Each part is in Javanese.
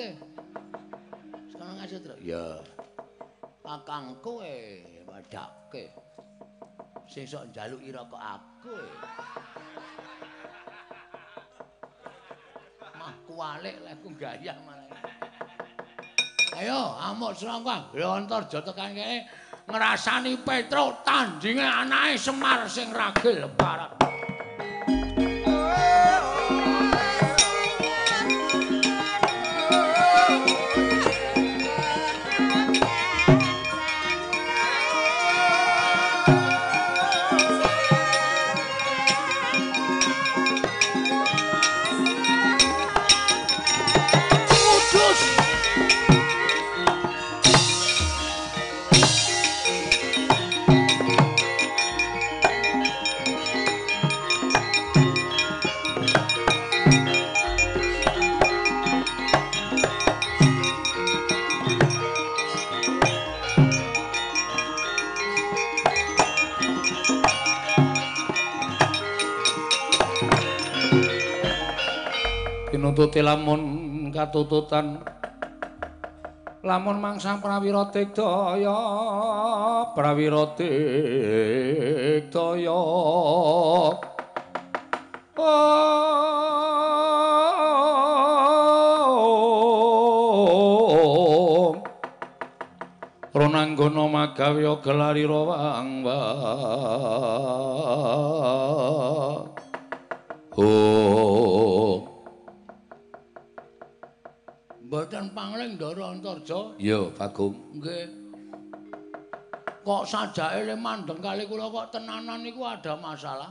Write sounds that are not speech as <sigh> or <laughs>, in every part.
ngadake. Sekarang aja terus. Ya. Kakangku eh wadake. Sing sok njaluk ira kok aku eh. Mah kualik lek ku gayah malah. Ayo, amuk serangkang. Lontor aja tekan kene ngrasani Petruk tandinge anake Semar sing ragil lamun katututan. Lamun mangsang prawira digdaya prawira digdaya Oh Ronanggana magawya gelarira wangwa Oh Antarja. Yo, Bagong. Nggih. Kok sajake le mandeng kali kula kok tenanan niku ada masalah?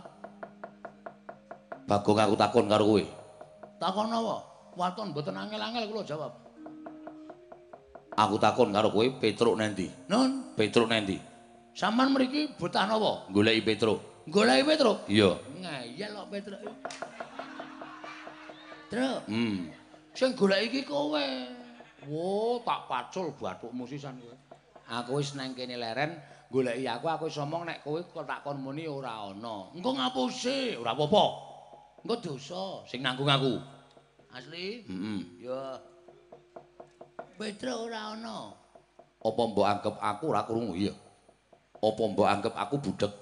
Bagong aku takon karo kowe. Takon apa? Waton mboten angel-angel kula jawab. Aku takon karo kowe Petruk nendi? Nun, Petruk nendi? sampean mriki bocah napa? Goleki Petruk. Goleki Petruk. Iya. Ngeyel kok Petruk. Truk, Hmm. sing goleki iki kowe. Wo, tak pacul bathukmu sisan kowe. Aku wis nang kene leren goleki aku aku wis omong nek kowe kok tak kon muni ora ana. Engko ngapusi, ora apa-apa. Engko dosa Sing nanggung aku. asli. Heeh. Ya. Petruk ora ana. Apa mbok anggap aku ora krungu? Iya. Apa mbok anggap aku budhek?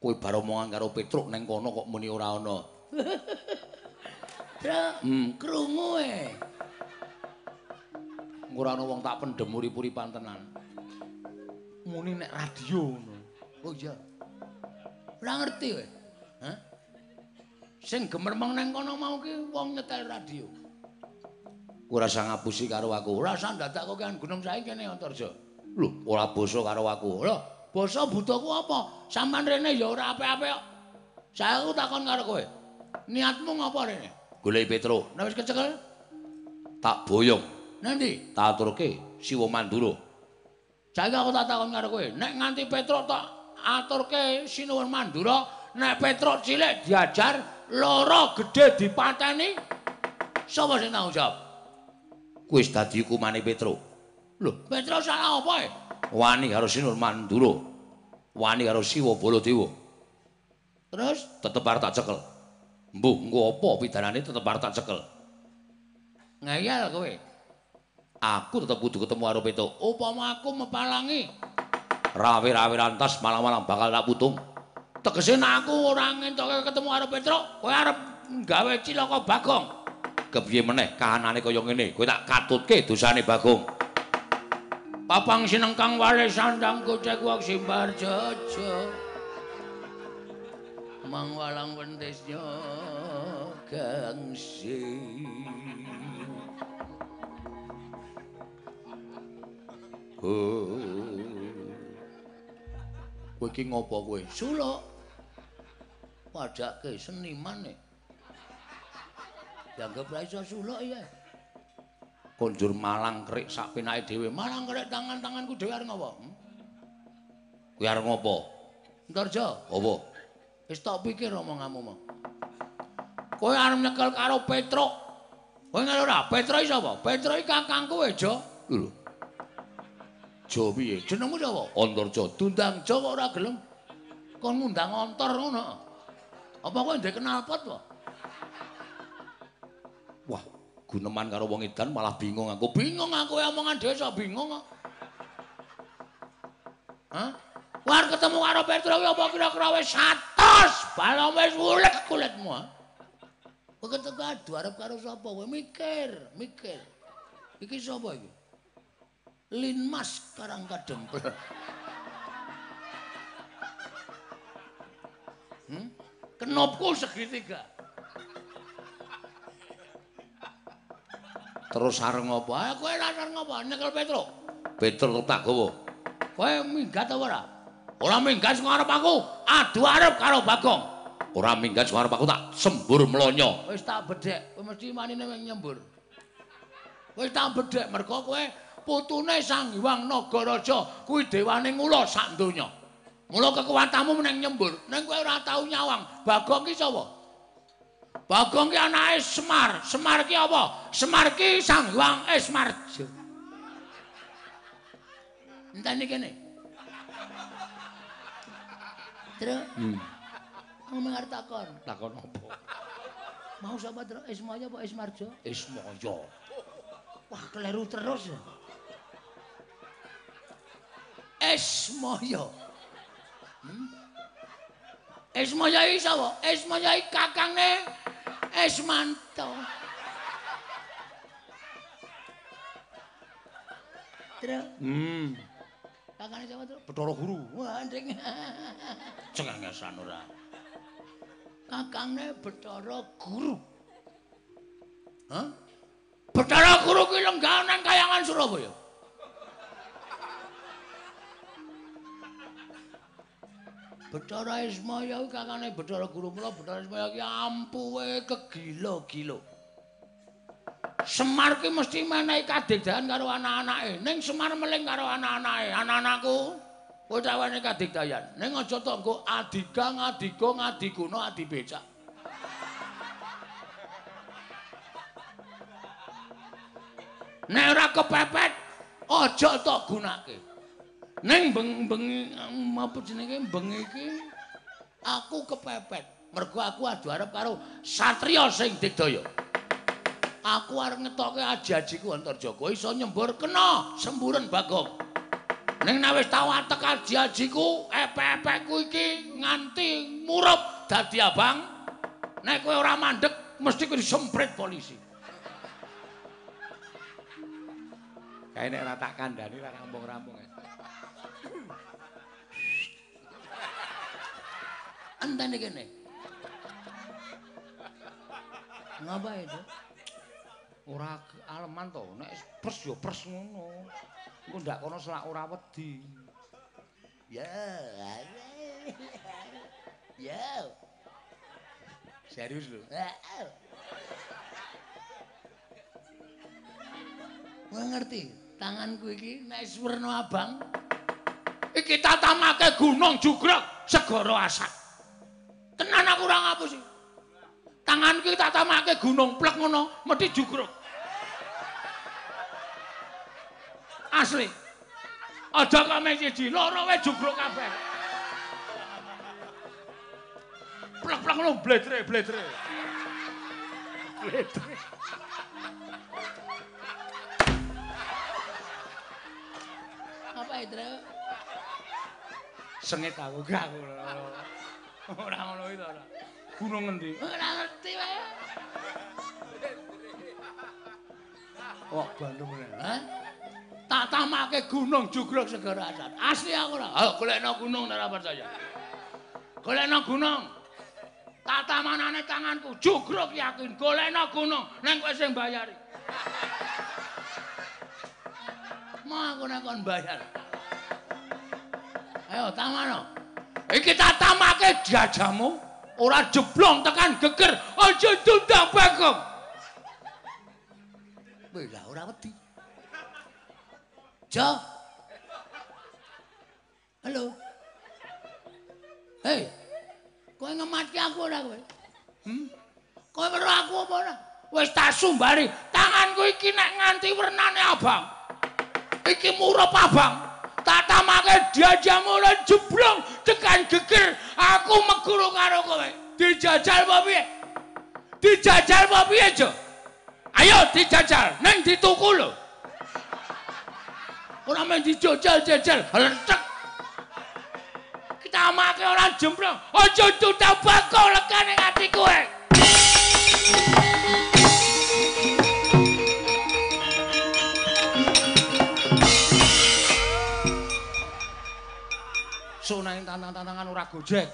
Kowe bar omongan karo Petruk neng kono kok muni ora ana. <laughs> Truk, Hmm. krungu e. Ora ana wong tak pendem urip-uripan tenan. Muni nek radio ngono. Oh iya. Ora ngerti kowe. Hah? Sing gemermeng nang kono mau ki wong nyetel radio. Ora usah ngapusi karo aku. Ora usah dadak kok kan gunung sae kene Antarja. Lho, ora basa karo aku. Lho, basa budaku apa? Sampeyan rene ya ora apik-apik kok. Saya aku takon karo kowe. Niatmu ngopo rene? Goleki Petruk. Nek wis kecekel, Tak boyong. Nanti. Tak aturke Siwa Mandura. Saiki aku tak takon karo kowe, nek nganti Petruk tak aturke sinuwun Mandura, nek Petruk cilik diajar, loro gedhe dipateni, sapa sing tanggung jawab? Kuwi dadi hukumane Petruk. Lho, Petruk salah apa e? Wani karo Sinur Mandura. Wani karo Siwa Baladewa. Terus Tetep arep tak cekel. Mbuh, engko apa pidanane tetep arep tak cekel. ngeyel kowe. Aku tetep kudu ketemu karo Petruk. Upama aku mepalangi, Rawe-rawe lantas malam-malam bakal tak putung. tegese nek aku ora ngentoke ketemu karo Petruk, kowe arep gawe cilaka Bagong. Kepiye meneh kahanane kaya ngene, kowe tak katutke dosane Bagong. Papang sinengkang wale sandang kocek wak simbar jojo. Mangwalang wentisnya gangsi. Kowe iki ngopo kowe? Suluk. Padake seniman e. Dianggap ra iso suluk ya. Konjur malang kerik sak penake dhewe. Malang kerek tangan-tanganku dhewe arep ngopo? Hmm? Kowe arep ngopo? Ntarja, Apa? wis tak pikir omonganmu mau. Kowe arep nyekel karo Petruk. Kowe ngerti ora? Petruk iki sapa? Petruk iki kakangku Ejo. Lho. Jo piye? Jenengmu sapa? Antarja. Dundang kok ora gelem. Kon ngundang ontor ngono. Apa kowe ndek kenal pot apa? Wah, guneman karo wong edan malah bingung aku. Bingung aku omongan desa bingung kok. Hah? War ketemu karo Petro apa kira-kira wis 100 balong wis ulet kulitmu. Kowe ketemu adu arep karo sapa kowe mikir, mikir. Iki sapa iki? Linmas Karang Kadempel. Hmm? Kenopku segitiga. Terus sareng apa? Ah, kowe ra sareng apa? Nyekel Petro. Petro tak gawa. Kowe minggat apa ora? Ora minggat sing arep aku. Adu arep karo Bagong. Ora minggat sing arep aku tak sembur mlonyo. Wis tak bedhek, kowe mesti manine nyembur. Wis tak bedhek mergo kowe putune Sang Hyang Nagaraja kuwi dewane ngula sak donya. Mula kekuatanmu meneng nyembur, ning kowe ora tau nyawang. Bagong ki sapa? Bagong ki anake Semar. Semar ki apa? Semar ki Sang Hyang Esmarjo. Enteni kene. Terus Hmm. ngomong arep takon. Takon apa? Mau sapa terus Ismaya apa Esmarjo? Ismaya. Wah, keliru terus. Esmaya. Hmm? Esmaya iki sapa? Esmaya iki kakange Esmanto. Terus Hmm. kakane sapa terus? Bathara Guru. Wah, ndring. Cengengesan ora. Kakange Bathara Guru. Hah? Bathara Guru kuwi lenggah nang Kayangan Surabaya. Bathara Ismaya kuwi kakane Bathara Guru mula Bathara Ismaya ki ampuhe kegila-gila. Semar ki mesti menehi kadigdayan karo anak-anake. Ning Semar meling karo anak-anake. Anak-anakku kowe tawane kadigdayan. Ning aja tok engko adigang, adigong, adiguna, adibecak. Nek ora kepepet, aja tok gunake. Ning bengi apa jenenge bengi iki aku kepepet. Mergo aku adu arep karo satriya sing digdaya. Aku arep ngetoke aji-ajiku Antarjaga iso nyembur kena semburen Bagong. Wis tau atek aji-ajiku, epek-epekku iki nganti murup dadi abang. Nek kowe ora mandek mesti kowe disemprit polisi. Kae nek ora tak kandhani ora rampung-rampung. Entene kene. Ngapa itu? Ora aleman to, nek pres ya pres ngono. Engko ndak kono selak ora wedi. Ya. <laughs> Ya. Serius lho. Kowe ngerti, tanganku iki nek werna abang iki tatamake gunung jugrek segara asat. Tenan aku ora ngapusi. Tanganku iki tatamake gunung plek ngono, mesti jugrek. Asli. Aja kame siji, loro wae jugrek kabeh. Plek-plek ngono bletre, bletre. Bletre. Apa itu? Sengit aku gak aku. Ora ngono itu ora. Gunung ngendi? Ora ngerti wae. Oh, Bandung meneh. Hah? Tak tamake gunung jugruk segara asat. Asli aku ora. Ayo golekno gunung ora percaya. Golekno gunung. Tak tamanane tanganku jugruk yakin golekno gunung neng kowe sing bayari. Mau aku nek kon bayar. Ayo tamano. Iki tak tamake jajamu ora jeblong tekan geger aja tundang. Wih, lah ora wedi. Jo. Halo. Hei. Kowe ngematke aku ora kowe? Hmm? Kowe weruh aku apa ora? Wis tak sumbari, tanganku iki nek nganti wernane abang. Iki murup abang. Tak tamake diajamu ora jeblong tekan geger. Aku meguru karo kowe. Dijajal apa piye? Dijajal apa piye, Jo? Ayo dijajal, neng dituku lho. Ora men dijajal-jajal, lentek. Kita ora jembrong. Aja tutabako lekane ati kowe. Sunang tantang-tantangan ora gojek.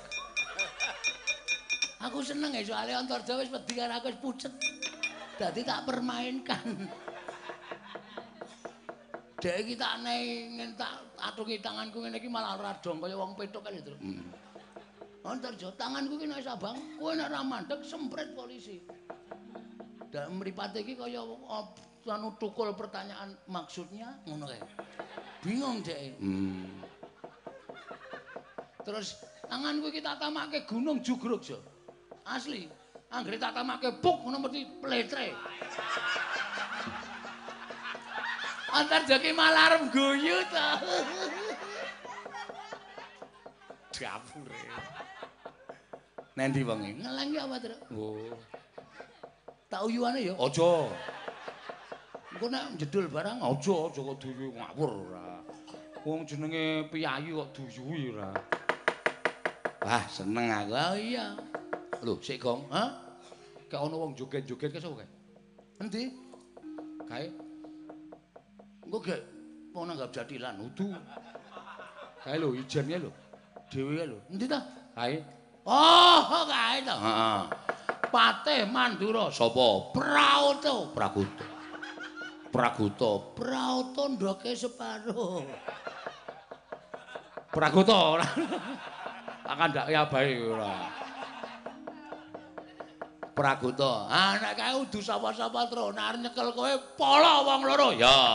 Aku seneng ya soalnya Antarja wis wedi karo aku wis pucet. Dadi tak permainkan. Dek iki tak neng tak atungi tanganku ngene iki malah radong kaya wong petuk kali terus. Hmm. Antarja tanganku iki nek sabang, kowe nek ra mandek semprit polisi. Dan mripate iki kaya anu tukul pertanyaan maksudnya ngono kae. Bingung dek. Hmm. Terus tanganku iki tak tamake gunung jugruk, Jo. Asli. Anggere tak tamake buk ngono mesti pletre. Antar joki malah arep guyu to. Dapure. Nendi wonge? Ngeleng ki apa, Tru? Oh. Tak uyuane ya? Aja. Engko nek jedul barang aja, aja kok duyu ngawur ora. Wong jenenge piyayu kok duyui ora. Wah, seneng aku. Oh iya. Lho, sik Gong, ha? Kayak ana wong joget-joget ke sapa kae? Endi? Kae. Engko gek mau nanggap jadilan udu. Kae lho, ijennya lho. Dewe lho. Endi ta? Kae. Oh, kae to. Heeh. Patih Mandura. Sapa? Praoto. Praguto. Praguto. Praoto ndoke separo. Praguto. Akan ndak ya bae ora. Praguta. Nek kae udu sapa-sapa tro, nek nyekel kowe polo wong loro. Ya.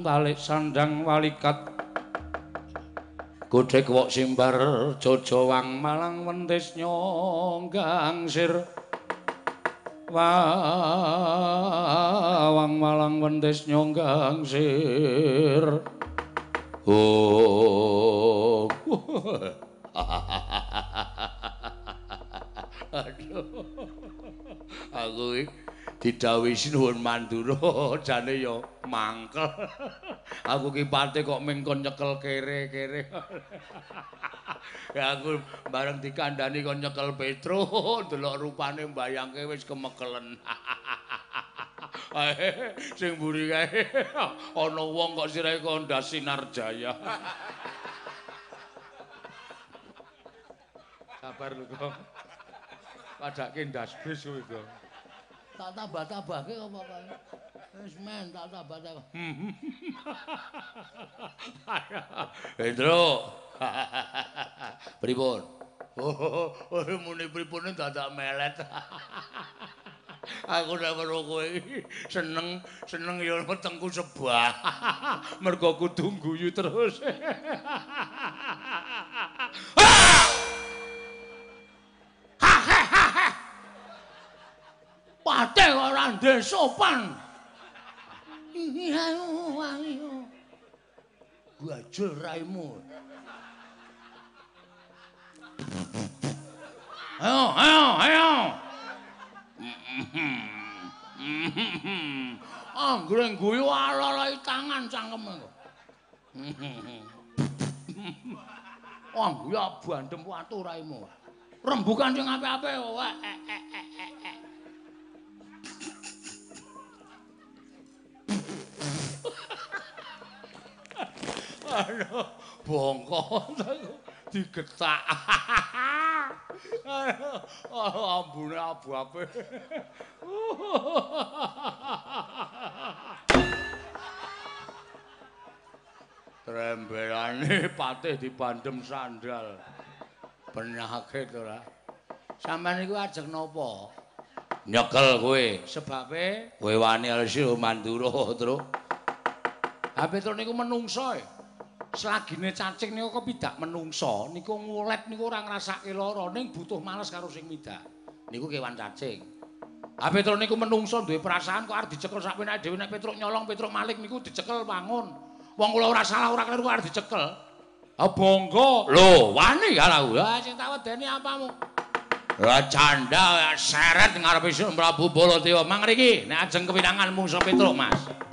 Balik sandang walikat. Godhek wok simbar jojowang malang wentis nyonggang sir. Wawang malang wentis nyonggang sir. Oh <laughs> Aduh. Aku iki didhawuhi sinuwun mandura <laughs> jane ya mangkel. <laughs> Aku ki pate kok mengkon nyekel kere-kere <laughs> ya aku bareng dikandani kon nyekel petro delok rupane mbayangke wis kemekelen. Sing mburi kae. Ana wong kok sirahe kondas sinar jaya sabar lho kok padake ndas bis kuwi kok tak tambah-tambahke apa kae. Wis men tak tambah-tambah. <laughs> Hendro. <laughs> Pripun? Oh, oh, muni pripun dadak melet. <laughs> Aku nek weruh kowe seneng seneng ya wetengku sebah. Mergo kudu guyu terus. Ndek sopan. Ayo, ayo. Gajel raimu. Ayo, ayo, ayo. Anggre guyu ala-ala tangan cangkeme kok. Wah, guyu bandem watu raimu. Rembukan sing apik-apik wae. Aduh, bongko digetak. Aduh, ambune abu-abu. Trembelane patih dibandem sandal. Penyakit ora. Sampeyan iku ajeng napa? Nyekel kowe. Sebabe Kowe wani alsih mandura, Truk. Ha Petruk niku menungso. e. Selagine cacing niku kok pidak menungso, niku ngulet niku ora ngrasake lara, ning butuh males karo sing midak. Niku kewan cacing. Ha Petruk niku menungso duwe perasaan kok arep dicekel sak penake dhewe nek Petruk nyolong Petruk malik niku dicekel wangun. Wong kula ora salah ora kleru arep dicekel. Ha bangga. Lho, wani kalau. Lah sing tak wedeni apamu? Lah canda seret ngarepe Sri Prabu Baladewa. Mangriki nek ajeng kewinangan mungsa Petruk, Mas.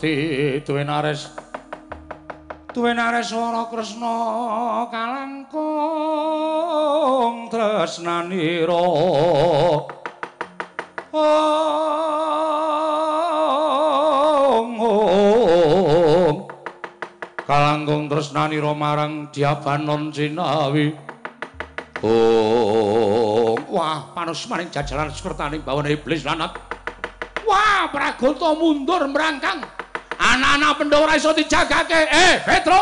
Narpati duwe nares. Duwe nareswara kresna kalangkung tresnanira kalangkung tresnanira marang diabanon sinawi. Oh wah panos maning jajalan sekretaning bawana iblis lanat wah pragota mundur merangkang anak-anak Pandhawa iso dijagake. Eh, Petro.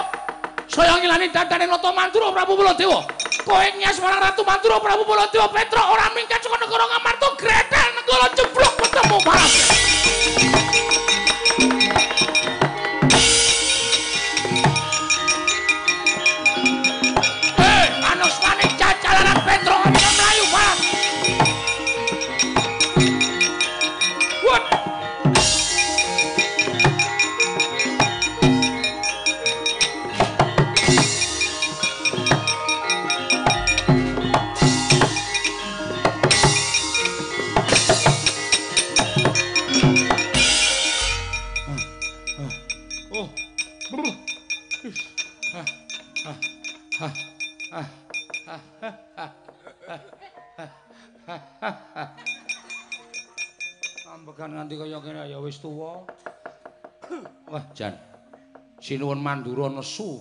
Saya ngilani dadane Nata Mandura Prabu Baladewa. Kowe nyas marang Ratu Mandura Prabu Baladewa Petro ora mingkat saka negara Ngamarta gretel negara jeblok ketemu paras. Wah, Jan. Sinuwun Mandura nesu.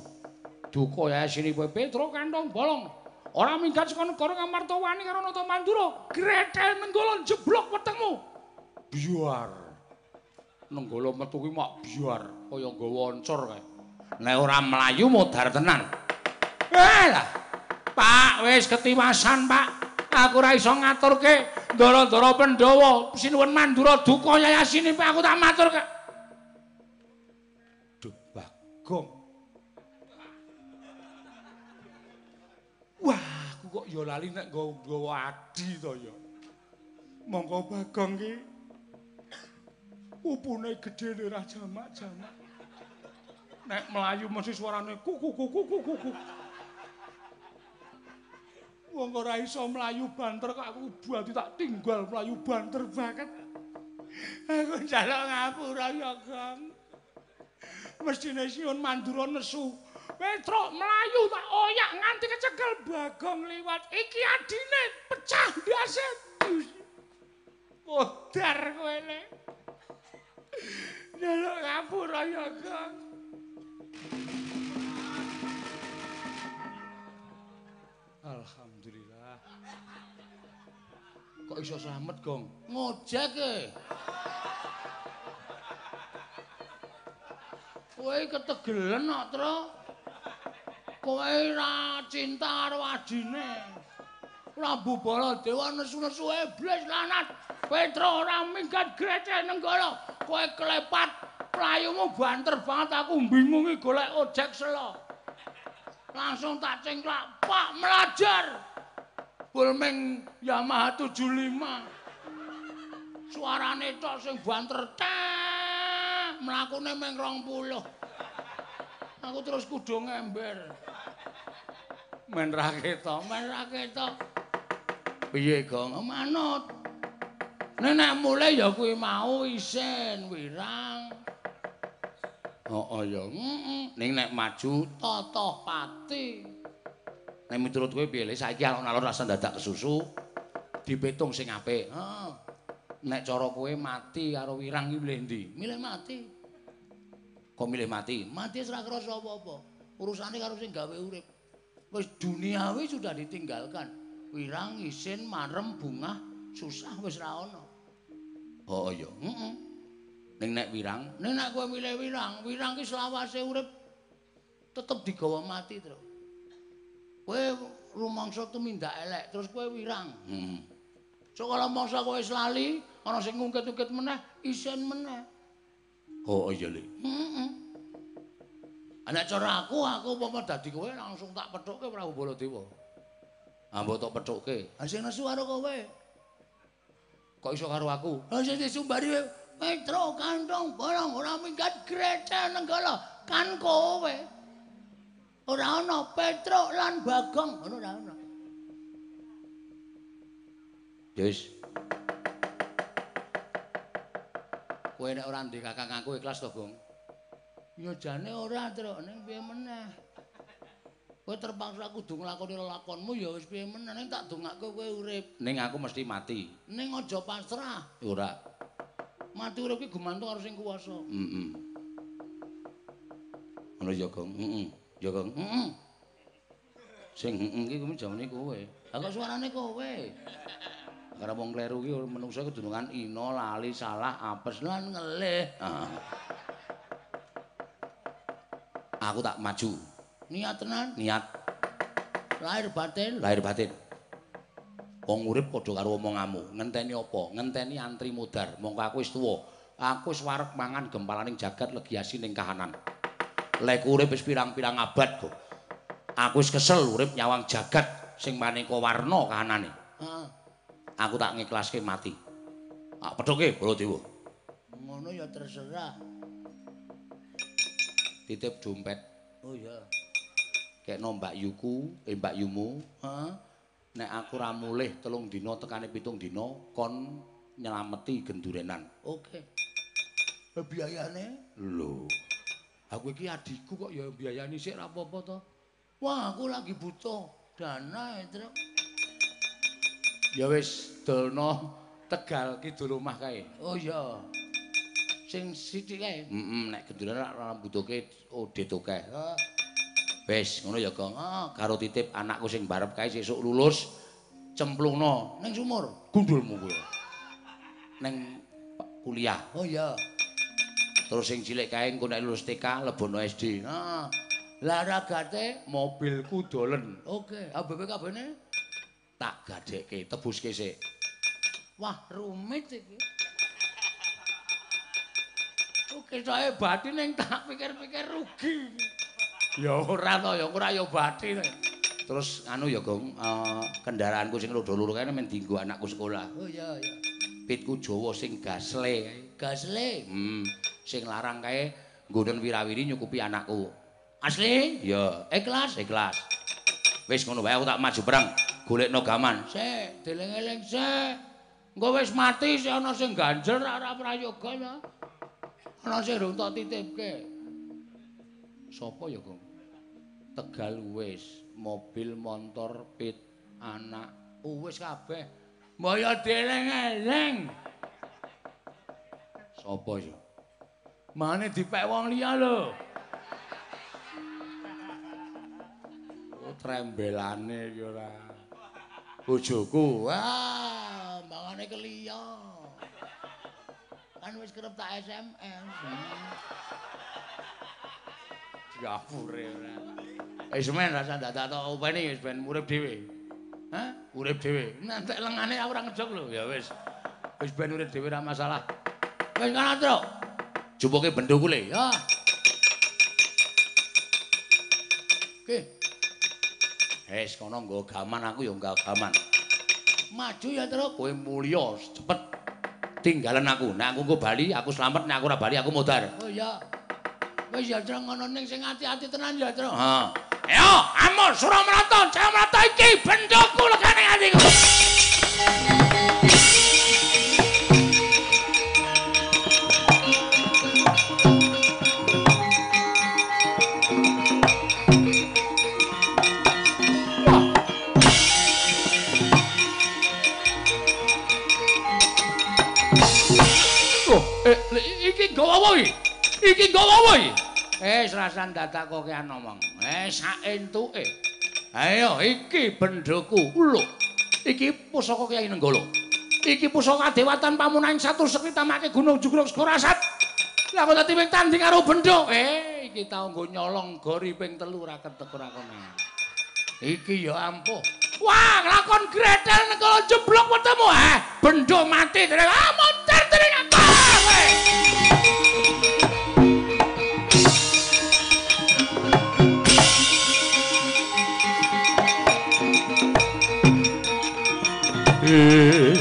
Duka ya sini kowe Petro kantong bolong. Ora minggat saka negara Ngamartawani karo Nata Mandura. Gretel nenggala jeblok wetengmu. Biar. Nenggala metu ki mak biar kaya nggawa oncor kae. Nek ora mlayu modar tenan. Eh lah. Pak, wis ketiwasan, Pak. Aku ora iso ngaturke ndara-ndara Pandhawa, Sinuwun Mandura duka yayasine, Pak. Aku tak maturke. Bagong. Wah, aku kok ya lali nek nggawa adi to ya. Monggo Bagong ki upune gedhe ora jamak-jamak. Nek mlayu mesti suarane kuku kuku kuku kuku. Wong ora iso mlayu banter kok aku buati tak tinggal mlayu banter banget. Aku njaluk ngapura ya, Kang. Mestine siun Mandura nesu. Petro mlayu tak oyak nganti kecekel Bagong liwat. Iki adine pecah ndase. Modar kowe le. Njaluk ngapura ya, Kang. Alhamdulillah. Kok iso slamet, Gong? Ngojek e. Kowe ketegelen kok, Tru. Kowe ora cinta karo adine. Prabu Baladewa nesu-nesu iblis lanat. Petro ora minggat grece nenggala. Kowe klepat playumu banter banget aku bingungi golek ojek selo. Langsung tak cengklak, Pak melajar. Bulming Yamaha 75. Suarane tok sing banter teh. Mlakune meng 20. Aku terus kudu ngember. Men ra ketok, men ra ketok. Piye, Gong? Manut. Nek mulai ya kuwi mau isin wirang. Oh, oh ya. Heeh. Ning nek maju totoh pati. Nek miturut kowe piye? Saiki alon-alon rasa dadak kesusu dipitung sing apik. Heeh. Nek cara kowe mati karo wirang iki milih ndi? Milih mati. Kok milih mati? Mati wis ora krasa apa-apa. Urusane karo sing gawe urip. Wis duniawi sudah ditinggalkan. Wirang, isin, marem, bungah, susah wis ra ono. Oh iya, heeh. Ning nek wirang, ning nek kowe milih wirang, wirang ki selawase urip tetep digawa mati, Tru. Kowe rumangsa tumindak elek, terus kowe wirang. Heeh. So kalau mangsa kowe wis lali, ana sing ngungkit-ungkit meneh, isin meneh. Oh iya, Le. Heeh. Ana cara aku, aku umpama dadi kowe langsung tak pethukke Prabu Baladewa. Ambo tak pethukke. Ha sing nesu karo kowe. Kok iso karo aku? Ha sing disumbari Petro kantong bolong ora minggat gretel nenggala kan kowe. Ora ana Petro lan Bagong, ngono ora ana. Des. Kowe nek ora ndek kakang aku ikhlas to, Gong? Ya jane ora, Truk, ning piye meneh. Kowe terpaksa kudu nglakoni lelakonmu ya wis piye meneh, ning tak dongake kowe urip. Ning aku mesti mati. Ning aja pasrah. Ora. Mati urip ki gumantung karo sing kuwasa. Heeh. Ngono ya, Gong. Heeh. Ya, Gong. Heeh. Sing heeh iki kuwi jamane kowe. Lah kok suarane kowe? Karena wong kleru ki menungsa kedunungan ino, lali, salah, apes lan ngelih. Ah. Aku tak maju. Niat tenan, Niat lahir batin. lahir batin. Wong urip padha karo omonganmu. Ngenteni apa? Ngenteni antri mudar. Mongko aku wis tuwa. Aku wis warep mangan gempalaning jagat legiasi ning kahanan. Lek urip wis pirang-pirang abad kok. Aku wis kesel urip nyawang jagat sing maneka warna kahanane. Aku tak ngiklaske mati. Tak pedhoke Baladewa. Ngono ya terserah. Titip dompet Oh iya. kekno Mbak Yuku, eh Mbak Yumu. Heeh. Nek aku ra mulih telung dina tekane pitung dina kon nyelameti gendurenan. Oke. Eh, Biayane? Lho. Aku iki adikku kok ya biayani sik ra apa-apa to. Wah, aku lagi butuh dana, Truk. Ya wis dolno Tegal kidul omah kae. Oh iya. Sing sithik kae. Heeh, nek gendurenan ora mbutuhke odet akeh. Ha. Wis, ngono ya, Gong. Ah, Karo titip anakku sing barep kae sesuk lulus cemplungno ning sumur. gundulmu kowe. Ning kuliah. Oh iya. Terus sing cilik kae engko nek lulus TK lebono SD. Nah, lah ragate Mobilku dolen. oke. Ah BPKB-ne? Tak gadekke, tebuske sik. Wah, rumit iki. Oke, saya bati ning tak pikir-pikir rugi. Ya ora to, ya ora ya bathi. Terus anu ya, Gong, eh, kendaraanku sing rodo-loro kae men dienggo anakku sekolah. Oh iya, iya. Pitku Jawa sing gasle. Gasle. Hmm, sing larang kae nggonen wirawiri nyukupi anakku. Asli? Ya, ikhlas, ikhlas. Wis ngono wae aku tak maju perang, golekno gaman. Sik, deling-eling sik. Engko wis mati sik ana sing ganjel ora prayoga ya. Ana sing tak titipke. Sopo ya, Gong? Tegal wis, mobil, motor, pit, anak. Wis kabeh. Mbaya deling-eling. Sopo ya? Mane dipek wong liya lho. Oh, trembelane iki ora. Bojoku. Wah, mbangane keliya. Kan wis kerep tak SMS. Gapure ora. Wis men rasa dadak tok openi wis ben urip dhewe. Hah? Urip dhewe. Nanti lengane aku ora ngejok lho. Ya wis. Wis ben urip dhewe ora masalah. Wis kana, Truk. Jumpuke bendho kule. Ya. Oke, Wis kono nggo gaman aku ya nggo gaman. maju ya, Truk. Kowe mulya cepet tinggalan aku. Nek aku nggo bali, aku slamet. Nek aku ora bali, aku modar. Oh iya. Wis ya, Truk, ngono ning sing ati-ati tenan ya, Truk. Ha. Ayo, amur Suramarata, Jayamarata iki bendhoku legane atiku. Serasan dadak kok kian ngomong. Eh, saentuke. Ayo, iki bendhoku. Lho, iki pusaka Kyai Nenggala. Iki pusaka dewatan pamunaing satu sekti tamake Gunung Jugruk Skorasat. Lah kok dadi tanding karo bendho? Eh, iki tau nggo nyolong gori ping telu ra ketek ora. Iki ya ampuh. Wah, lakon gretel nekala jeblok wetemu. Eh, bendho mati. Ah, moncer dereng aku. mm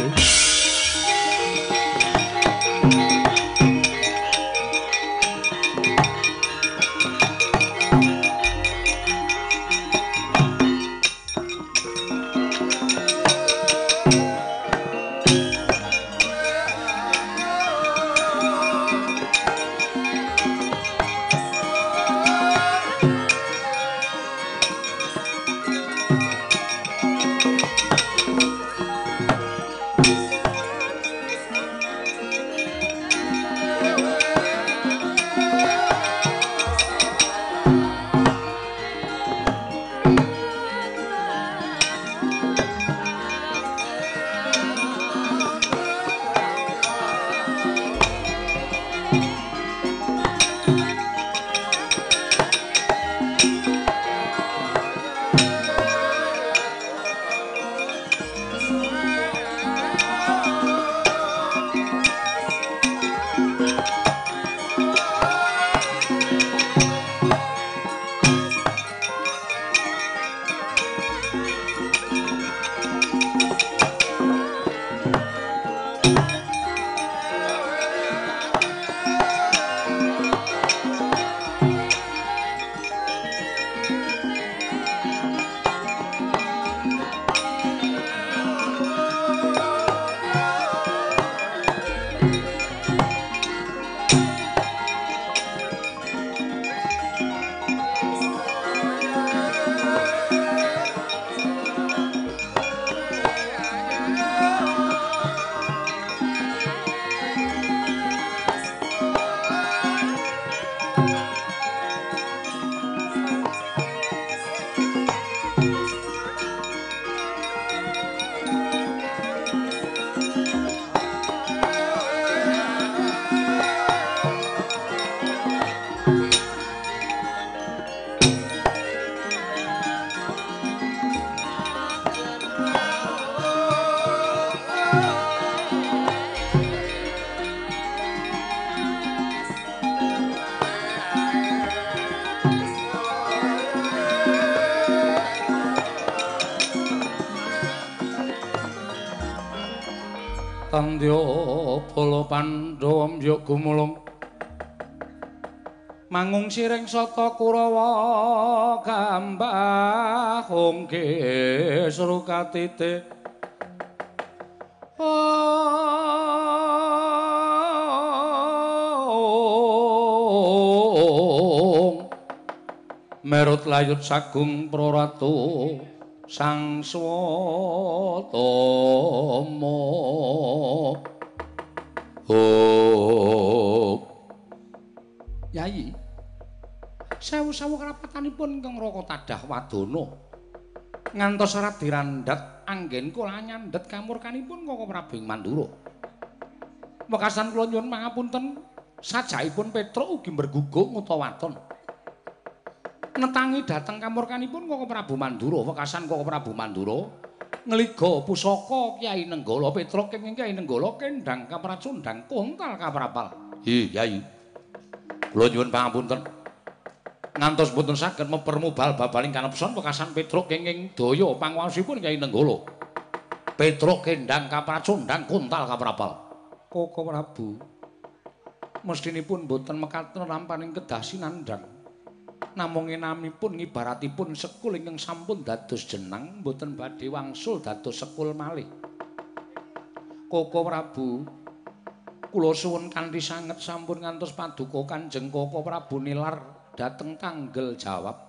gumulung. Mangung siring sata kurawa gambah hongke surukatite. Merut layut sagung proratu sang swatama oh yayi sewu-sewu kerapatanipun ingkang raka tadah wadana ngantos serat dirandhat anggen kula nyandhet kamurkanipun koko Prabu Mandura. Wekasan kula nyuwun pangapunten sajaipun Petruk ugi berguguk utawa waton. Netangi dhateng kamurkanipun koko Prabu Mandura. Wekasan koko Prabu Mandura ngliga pusaka Kyai Nenggala Petruk kenging Kyai Nenggala kendang kapracundang kontal kaprapal hi yai kula nyuwun pangapunten ngantos mboten saged mempermubal babaling kanepson wekasan Petruk kenging daya panguwasipun Kyai Nenggala. Petruk kendang kapracundang kuntal kaprapal. Koko Prabu. Mestinipun mboten mekaten rampaning kedah sinandhang. Namung enamipun ngibaratipun sekul ingkang sampun dados jeneng mboten badhe wangsul dados sekul malih. Koko Prabu. Kula suwun kanthi sanget sampun ngantos paduka Kanjeng Koko Prabu nilar dateng tanggel jawab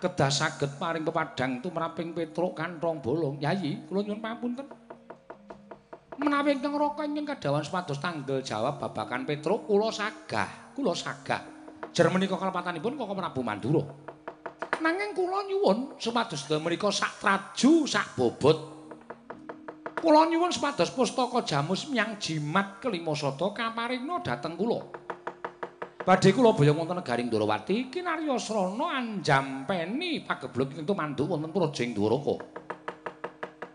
kedah saged paring pepadang tumraping Petruk kantong bolong yayi kula nyuwun pamunten menawi ingkang raka ingkang kadawan supados tanggel jawab babakan Petruk kula sagah kula sagah jer menika kalepatanipun kok Prabu Mandura nanging kula nyuwun supados menika sak traju sak bobot kula nyuwun supados pustaka jamus miang jimat kelima sada kaparingna dhateng kula Badhe kula boyong wonten negaring Ndrawati kinarya srana anjampeni pagebluk ing mandu wonten Projeng Dwaraka.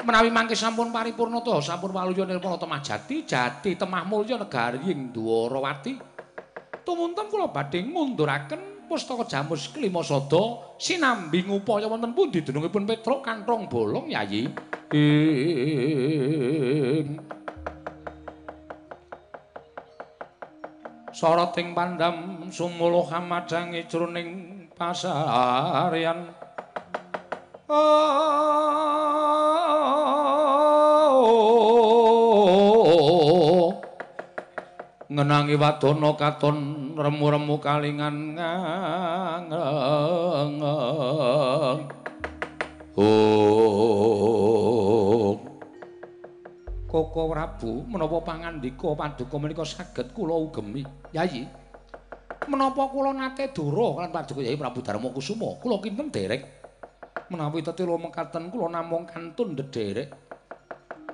Menawi mangke sampun paripurna to sampun waluya nirmala temajati jati temah mulya negaring Dwarawati. Tumunten kula badhe ngunduraken pustaka jamus kelima sada sinambi upaya wonten pundi dunungipun Petruk kanthong bolong yayi. soroting pandam sumuluh hamadang ijroning pasaryan ngenangi wadana katon remu-remu kalingan ngang oh. Koko Prabu menapa pangandika paduka menika saged kula ugemi Yayi menapa kula nate dura kan paduka? Yayi Prabu Darma Kusuma. Kula kinten derek. Menawi tetelo mekaten kula namung kantun ndederek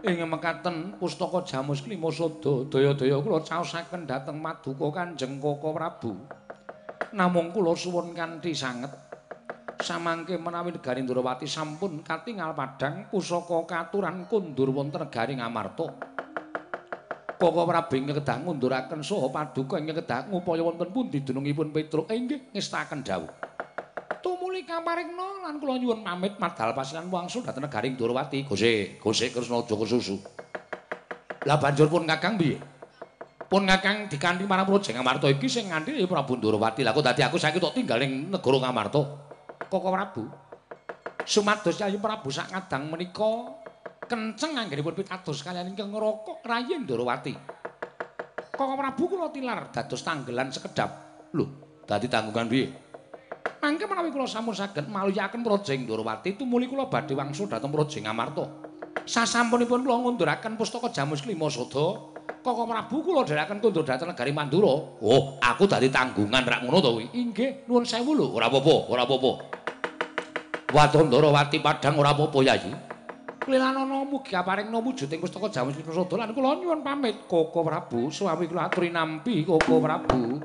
ing mekaten pustaka jamus klima sada daya-daya kula caosaken dhateng paduka Kanjeng Koko Prabu namung kula suwun kanthi sanget samangke menawi negari Ndrawati sampun katingal padhang pusaka katuran kundur wonten negari Ngamarta. Koko Prabu ing kedah ngunduraken saha paduka ing kedah ngupaya wonten pundi dunungipun Petruk inggih ngestaken dawuh. Tumuli kamaringna lan kula nyuwun pamit madal pasilan wangsul dhateng negari Ndrawati. Gose, Gose Kresna Joko Susu. Lah banjur pun Kakang piye? Pun Kakang dikanthi marang Projeng Ngamarta iki sing nganthi Prabu Ndrawati. Lah kok dadi aku saiki tok tinggal ning negara Ngamarta. Koko Prabu. Sumados Yayi Prabu sak ngadang menika kenceng anggenipun pitados kaliyan ingkang ngrokok rayi Ndrawati. Koko Prabu kula tilar dados tanggelan sekedap. Lho, dadi tanggungan piye? Mangke menawi kula sampun saged maluyaken Projeng Ndrawati tumuli kula badhe wangsul dhateng Projeng Amarta. Sasampunipun kula ngunduraken pustaka Jamus Klima Sada, Koko Prabu kula dherekaken kundur dhateng negari Mandura. Oh, aku dadi tanggungan rak ngono to kuwi. Inggih, nuwun sewu lho, ora apa-apa, ora apa-apa. Wadandrawati Padang ora apa-apa Yayi. Klilanana mugi aparingna wujuding pustaka Jamus Krisnasada lan kula nyuwun pamit Koko Prabu, suami kula aturi nampi Koko Prabu.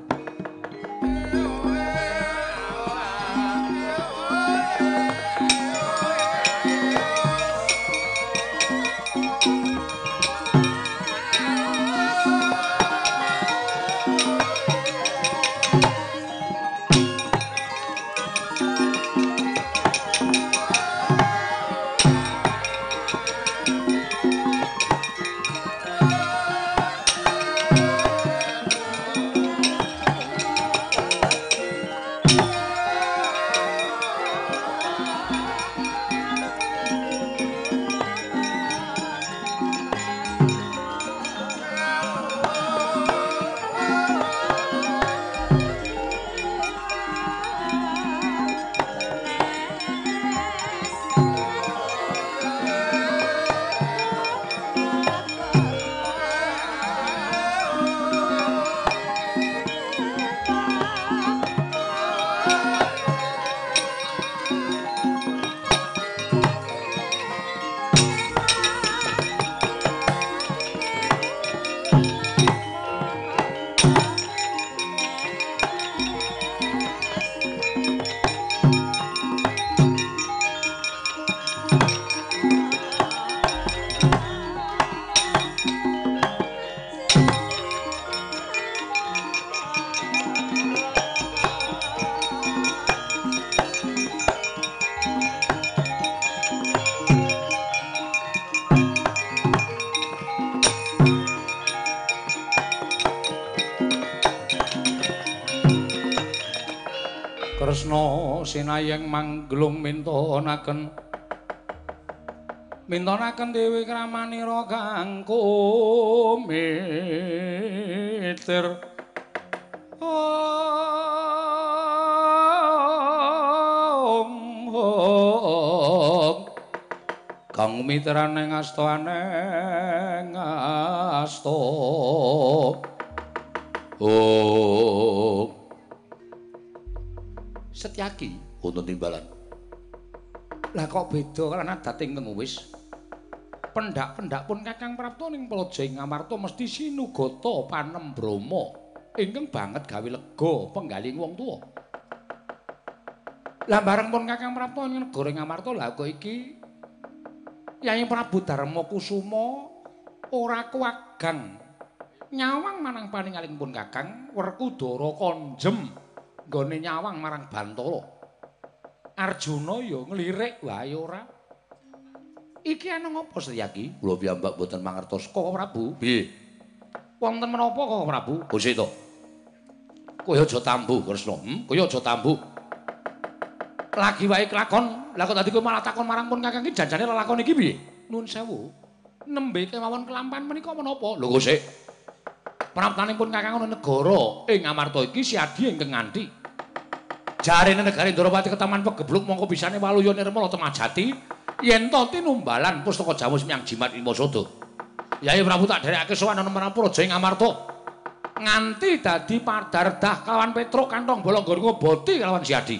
Sinayeng mangglung mintonaken mintonaken dewi kramanira kang kumitir kang kumitirane ing asta aneng asta. Oh setyaki wonten timbalan. Lah kok beda? Kan adat ingkang wis. Pendak-pendak pun Kakang Prapto ning Praja ing Ngamarta mesti sinugata panembrama ingkang banget gawe lega penggaling wong tuwa. Lah bareng pun Kakang Prapto ning negara Ngamarta lah kok iki? Yai Prabu Darma Kusuma ora kuwagang nyawang manang paningaling pun Kakang Werkudara konjem. Nggone nyawang marang Bantara. Arjuna ya nglirik wae ora. Iki ana ngopo Setyaki? Kula piyambak boten mangertos Koko Prabu. Piye? Wonten menapa Koko Prabu? Gusti to. Kowe aja tambu, Kresna. Hm, kowe aja tambu. Lagi wae kelakon. Lah kok dadi kowe malah takon marang pun Kakang iki janjane lelakon iki piye? Nuwun sewu. Nembe kemawon kelampan menika menapa? Lho Gusti. Praptanipun Kakang ana negara ing Amarta iki siadi ingkang nganti. Jarene negari Ndrawati ketaman pegebluk mongko bisane waluya nirmala temajati yen to tinumbalan pustaka jamus miang jimat Imo Sodo. Yai Prabu tak derekake sowan ana marang Praja ing Amarta. Nganti dadi padardah kalawan Petruk kantong bolonggor ngoboti kalawan siadi.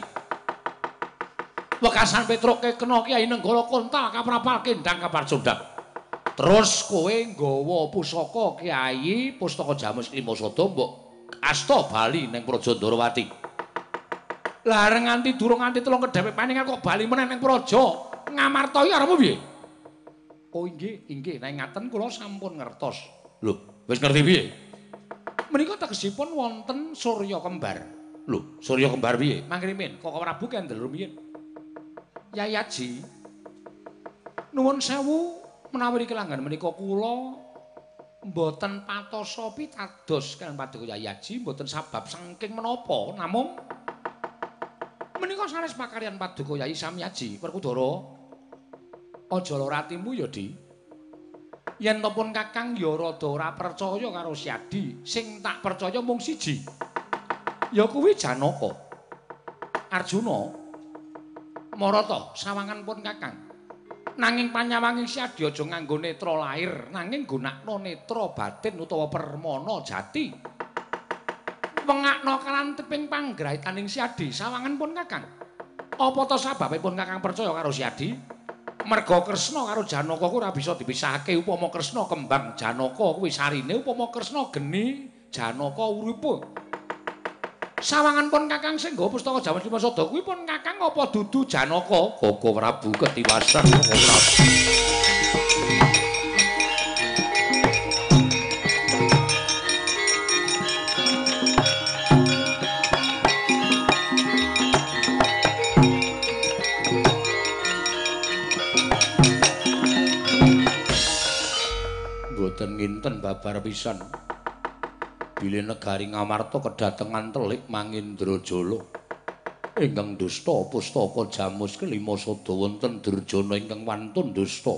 Wekasan Petruk kena Kyai Nenggala Kontal kaprapal kendang kapar condang. Terus kowe nggawa pusaka Kyai Pustaka Jamus Imo Sodo mbok asta bali ning Praja Ndrawati. Lah nganti durung nganti telung kedhepet paningan kok bali meneh ning Praja Ngamarta iki arepmu piye? Oh inggih, inggih, nek ngaten kula sampun ngertos. Lho, wis ngerti piye? Menika tegesipun wonten Surya kembar. Lho, Surya kembar piye? Mangrimin, kok Prabu kendel rumiyin. Yayaji. Nuwun sewu menawi kelanggan menika kula mboten patosa pitados kaliyan Paduka Yayaji, mboten sabab saking menapa, namung menika sanes pakaryan Paduka Yayi Samyaji, Werkudara. Aja lara atimu ya, Di. Yen to pun Kakang ya rada ora percaya karo Siadi, sing tak percaya mung siji. Ya kuwi Janaka. Arjuna. Marata sawangan pun Kakang. Nanging panyawanging Siadi aja nganggo netra lair, nanging gunakno netra batin utawa permana jati. Wengakno kalantiping panggraitaning Siadi sawangan pun Kakang. Apa to sababipun Kakang percaya karo Siadi? Merga Kresna karo Janaka kuwi ora bisa dipisahake upama Kresna kembang Janaka kuwi sarine upama Kresna geni Janaka uripe. Sawangan pun Kakang sing nggawa pustaka Jawa Lima Sada kuwi pun Kakang apa dudu Janaka? Koko Prabu ketiwasan Prabu. Boten nginten babar pisan. Bilih negari Ngamarta kedatengan telik Mangindrajala. Ingkang dusta pustaka jamus kelima sada wonten Durjana ingkang wantun dusta.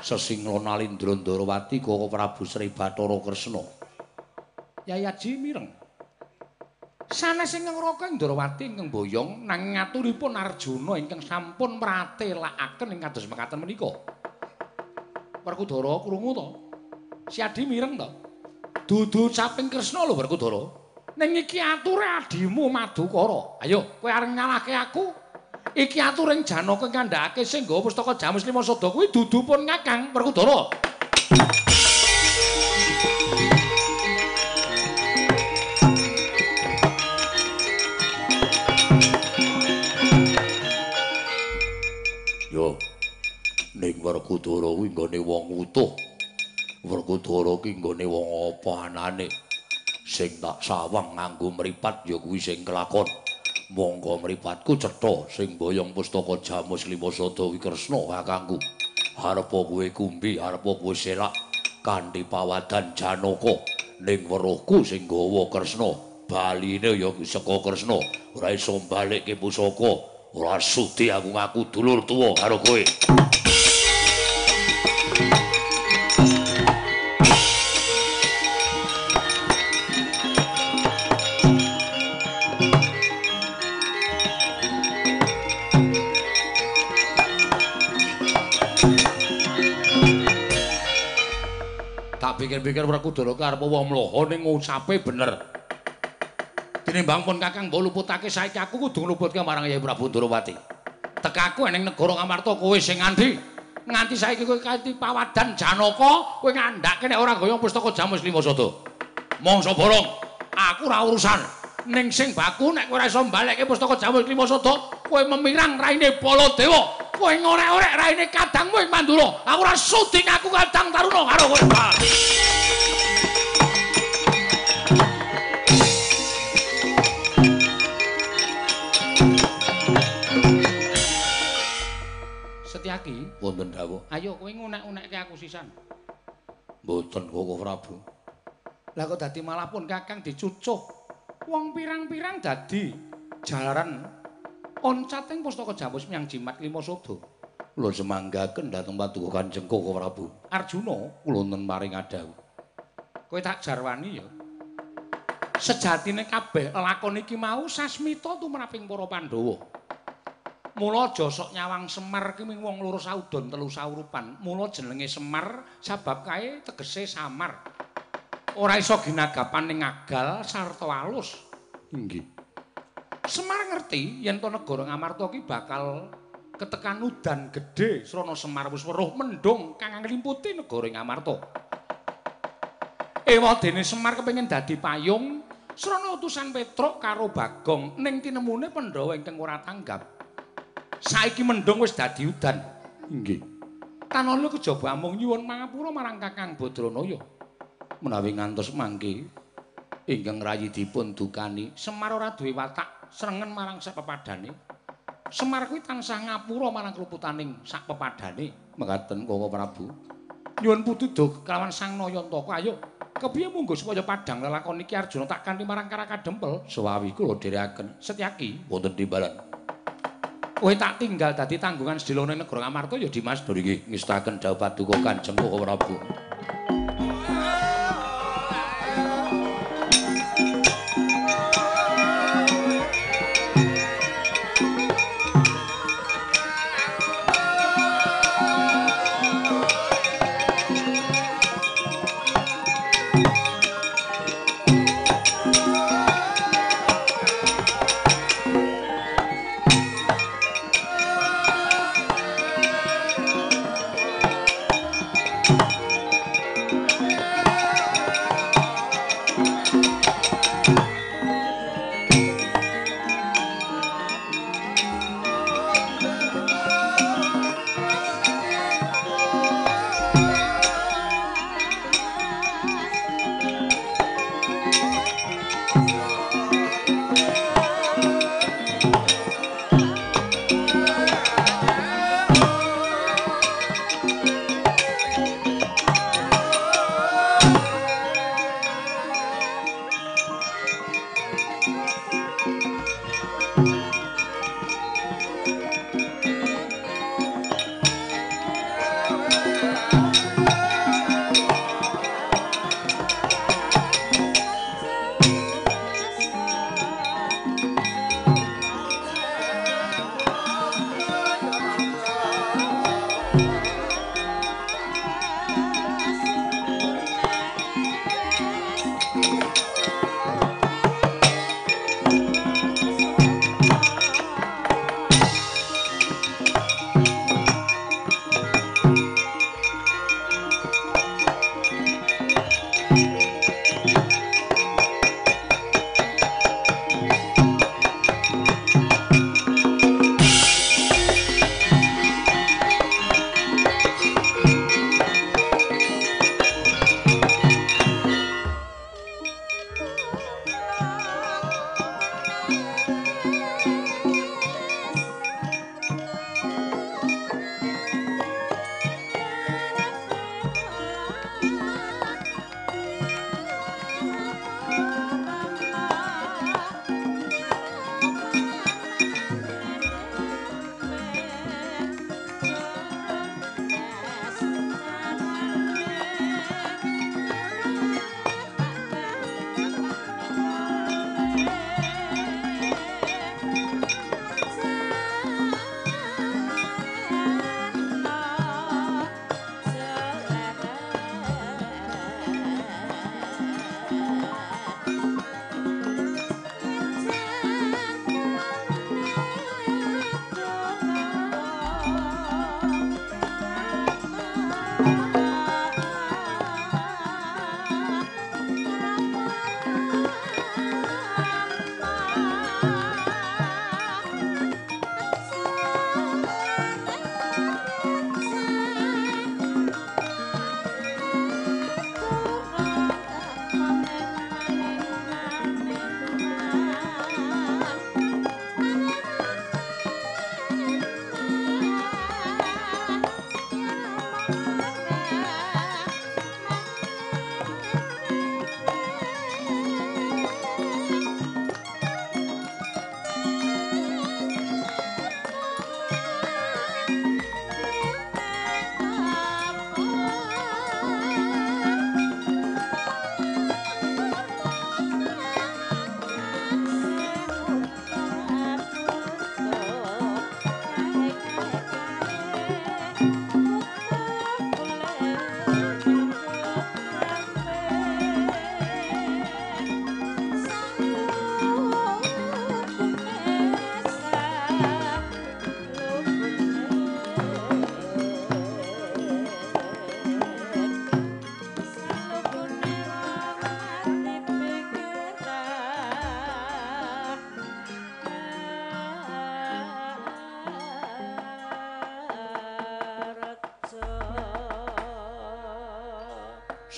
Sesingla Nalindra Ndarawati Koko Prabu Sri Bathara Kresna. Yayaji mireng. Sanes ingkang raka Ndrawati ingkang boyong nanging ngaturipun Arjuna ingkang sampun mratelakaken ing kados mekaten menika. Werkudara krungu to? Siadi mireng to? Dudu caping Kresna lho Werkudara. Ning iki ature adimu Madukara. Ayo, kowe areng nyalahke aku. Iki aturing Janaka kandhakake sing nggawa pustaka Jamus Lima Sada kuwi dudu pun Kakang Werkudara. Yo. Ning Werkudara kuwi nggone wong utuh. Werkudara ki nggone wong apa anane? Sing tak sawang nganggo mripat ya kuwi sing kelakon. Monggo mripatku cetha sing boyong pustaka Jamus Lima Sada Wikresna kakangku. Arepa kowe kumbi, arepa kowe selak kanthi pawadan Janaka ning weruhku sing gawa Kresna baline ya saka Kresna ora iso balikke pusaka ora sudi aku ngaku dulur tuwa karo kowe pikir-pikir kudu karep wong mloho ning ngucape bener. Tinimbang pun kakang mbok luputake saiki aku kudu ngluputke marang Yai Prabu Ndrawati tekaku ning negara Ngamarta kowe sing nganti. Nganti saiki kowe kanthi pawadan Janaka kowe ngandhake nek ora goyong pustaka Jamus Lima Sada. Mongso borong aku ora urusan. Ning sing baku nek kowe ora iso mbalekke pustaka Jamus Lima Sada kowe memirang raine Baladewa kowe ngorek-orek raine kadangmu ing Mandura. Aku ora sudi aku kadang taruna karo kowe. Setyaki, wonten dawuh. Ayo kowe ngunek-unekke aku sisan. Mboten Koko Prabu. Lah kok dadi malah pun Kakang dicucuh. Wong pirang-pirang dadi jalaran oncating pustaka Jamus miang jimat lima sodo. Kula semanggaken dhateng paduka Kanjeng Koko Prabu. Arjuna kula nun maring adawu. Kowe tak jarwani ya. Sejatine kabeh lakon iki mau sasmita tumraping para Pandhawa. Mula aja sok nyawang Semar ki ming wong loro saudon telu saurupan. Mula jenenge Semar sabab kae tegese samar. Ora iso ginagapan ning agal sarta alus. Inggih. Semar ngerti yen to negara Ngamarta ki bakal ketekan udan gedhe srana Semar wis weruh mendung kang nglimputi negara Ngamarta. Ewadene Semar kepengin dadi payung srana utusan Petruk karo Bagong ning tinemune Pandhawa ingkang ora tanggap. Saiki mendung wis dadi udan. Inggih. Tanana kejaba amung nyuwun mangapura marang Kakang Badranaya. Menawi ngantos mangke ingkang rayi dipun dukani Semar ora duwe watak srengen marang sak pepadane. Semar kuwi tansah ngapura marang kluputaning sak pepadane. Mekaten Koko Prabu. Nyuwun pituduh kelawan Sang Nayantaka. Ayo, kepiye monggo supaya padhang lelakon iki Arjuna tak kanthi marang Karaka Dempel. Suwawi kula dherekaken. Setyaki wonten timbalan. Kowe tak tinggal dadi tanggungan sedilone negara Amarta ya Dimas Dori nggih ngestaken dawuh paduka Kanjeng Koko Prabu.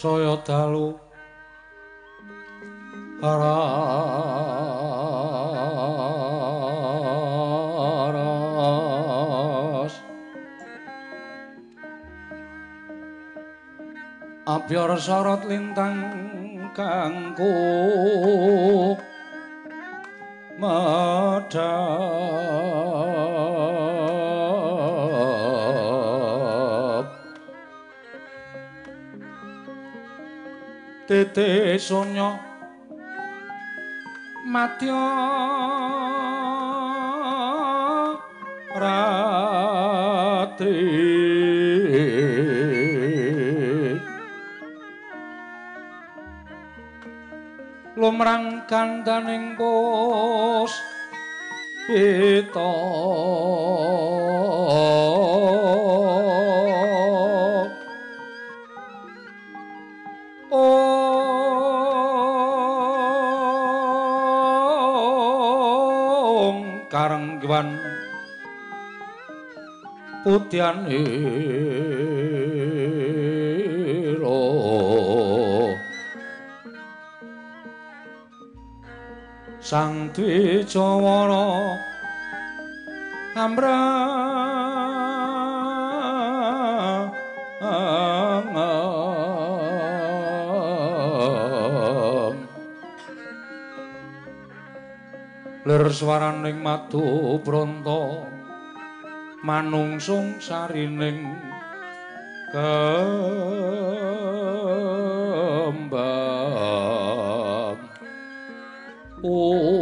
Saya dalu aras abyor sorot lintang kangku sonya matya ratri. Lumrang kandaning pos pita putyan ilo sang dwijawara amra lir swaraning madu bronto manungsung sarining kembang. Om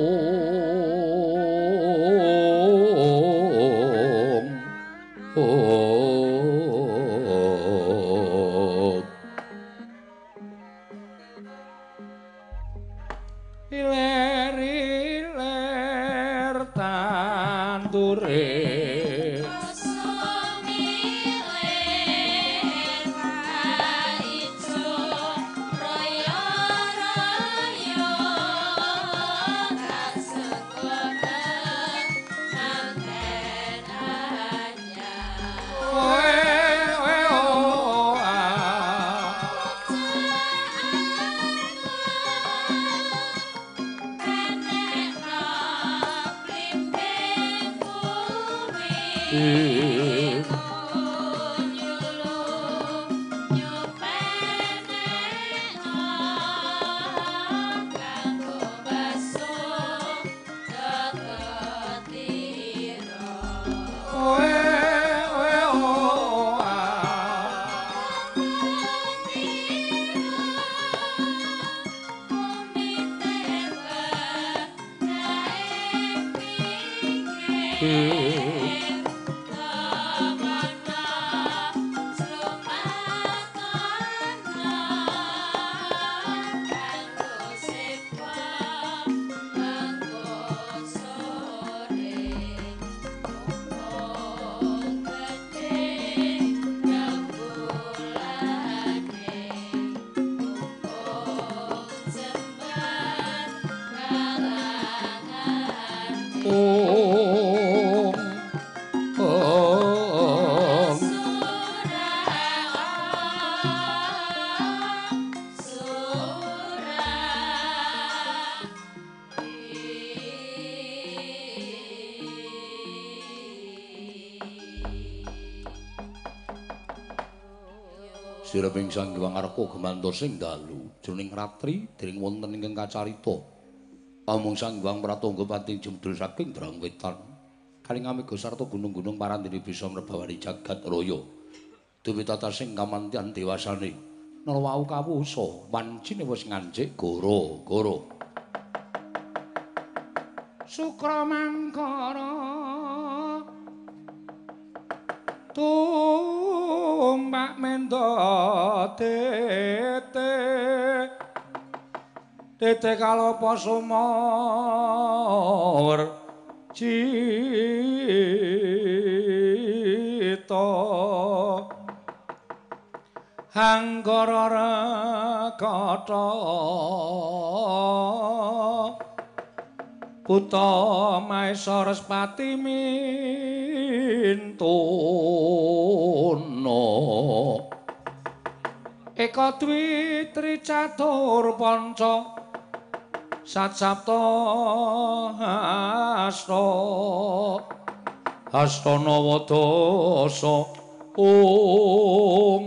Eh. Gemantos sing dalu jroning ratri dering wonten ingkang kacarita. Amung Sang Hyang Pratangga pati jemdul saking drang wetan. Kalingamiga sarta gunung-gunung parandene bisa mrebawani jagat raya. Dewi tata sing kamantian dewasane. Narwau kawusa wancine wis nganjik goro-goro. Sukramangkara Tumbak mendo tete Tete kalopo sumur Cito. Hanggara rekata Buta Maesa Respati Mintuna Eka dwi tri catur panca Sat sapta hasta Hastana wadasa ong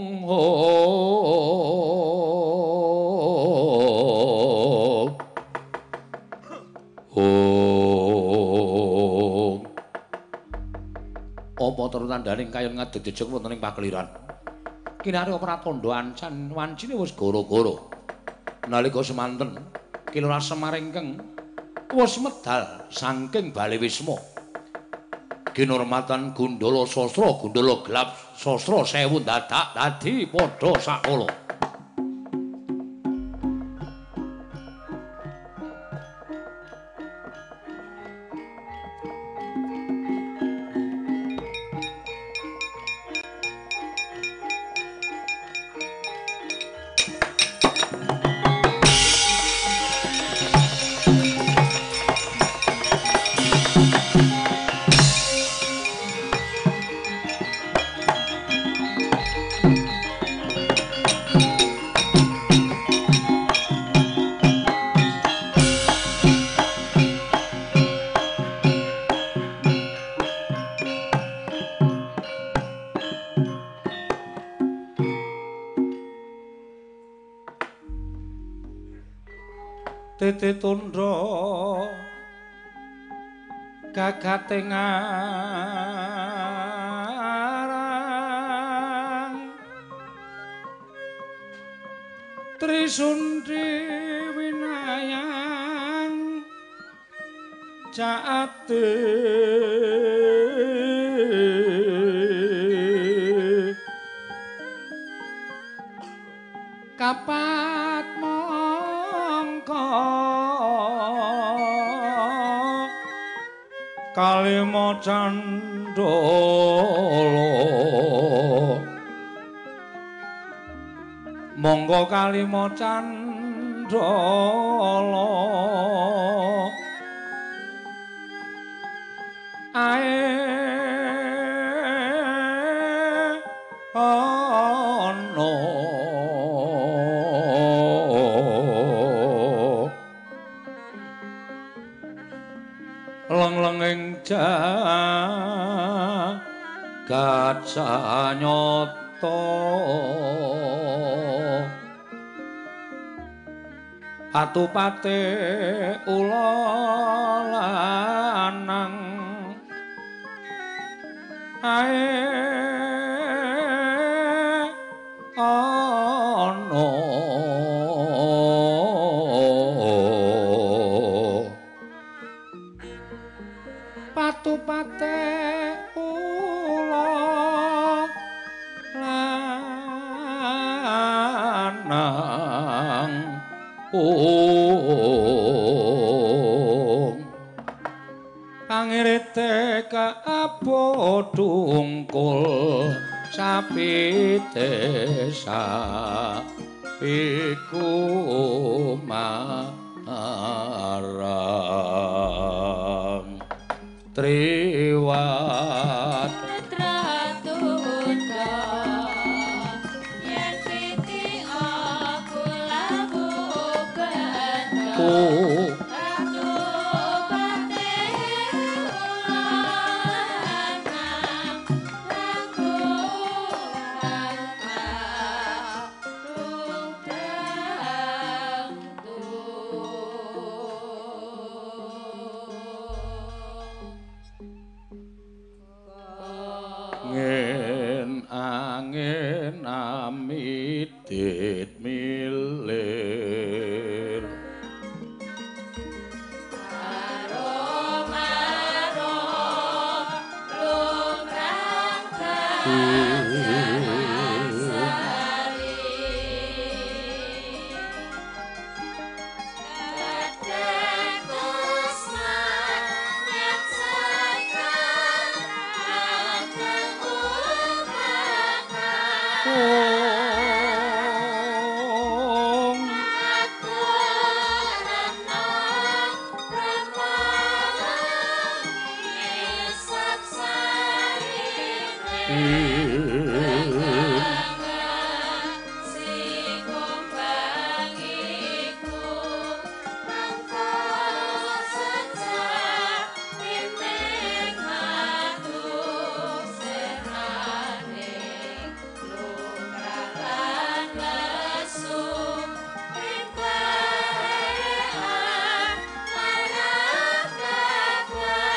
Apa terus tandane kayon ngadeg jejeg wonten ing pakeliran? Kinare pratandha ancan wancine wis goro-goro. Nalika semanten Kilora Semaringkeng wis medal saking Bali Wisma. Kinurmatan Gundala Sastra, Gundala Gelap Sastra sewu dadak dadi padha sakala. Tete tundra gagate ngarang trisundri winayang jaate candala monggo kalima candala ae sanyata atupate ula lanang ae kaabodungkul sapite sapiku marang. Triwat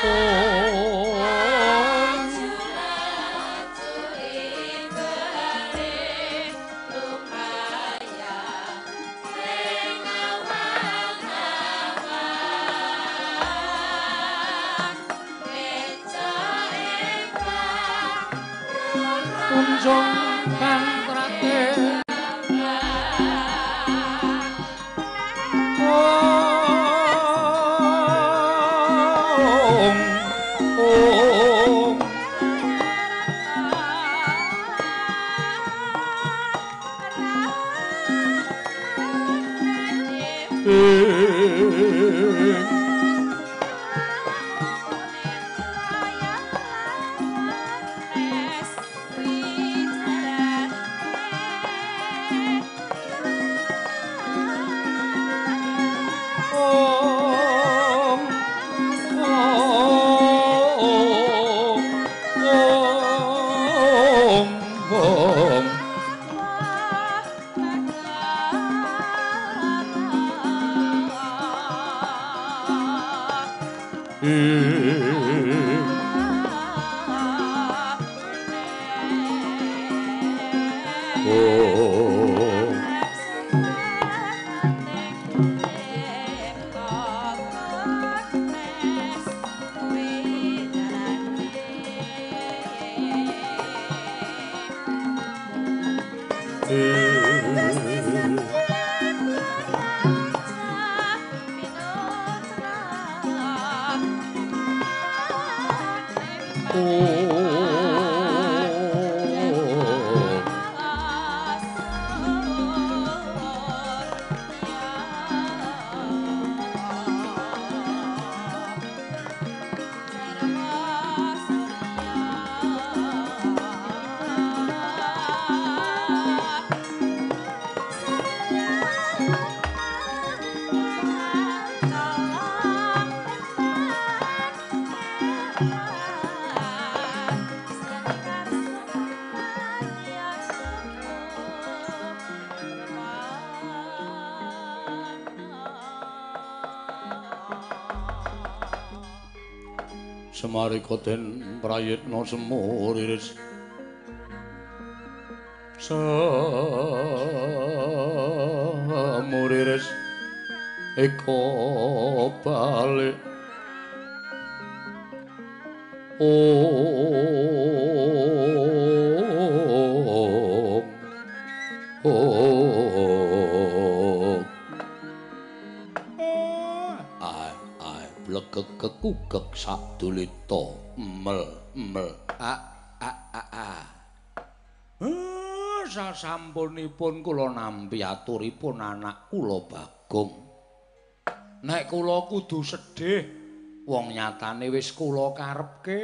Oh. Semarika den prayitna semur iris semur iris eko om ai ai blegek kekugek sadulita mel mel a a a a Eh, sasampunipun kula nampi aturipun anak kula Bagong. Nek kula kudu sedih, wong nyatane wis kula karepke.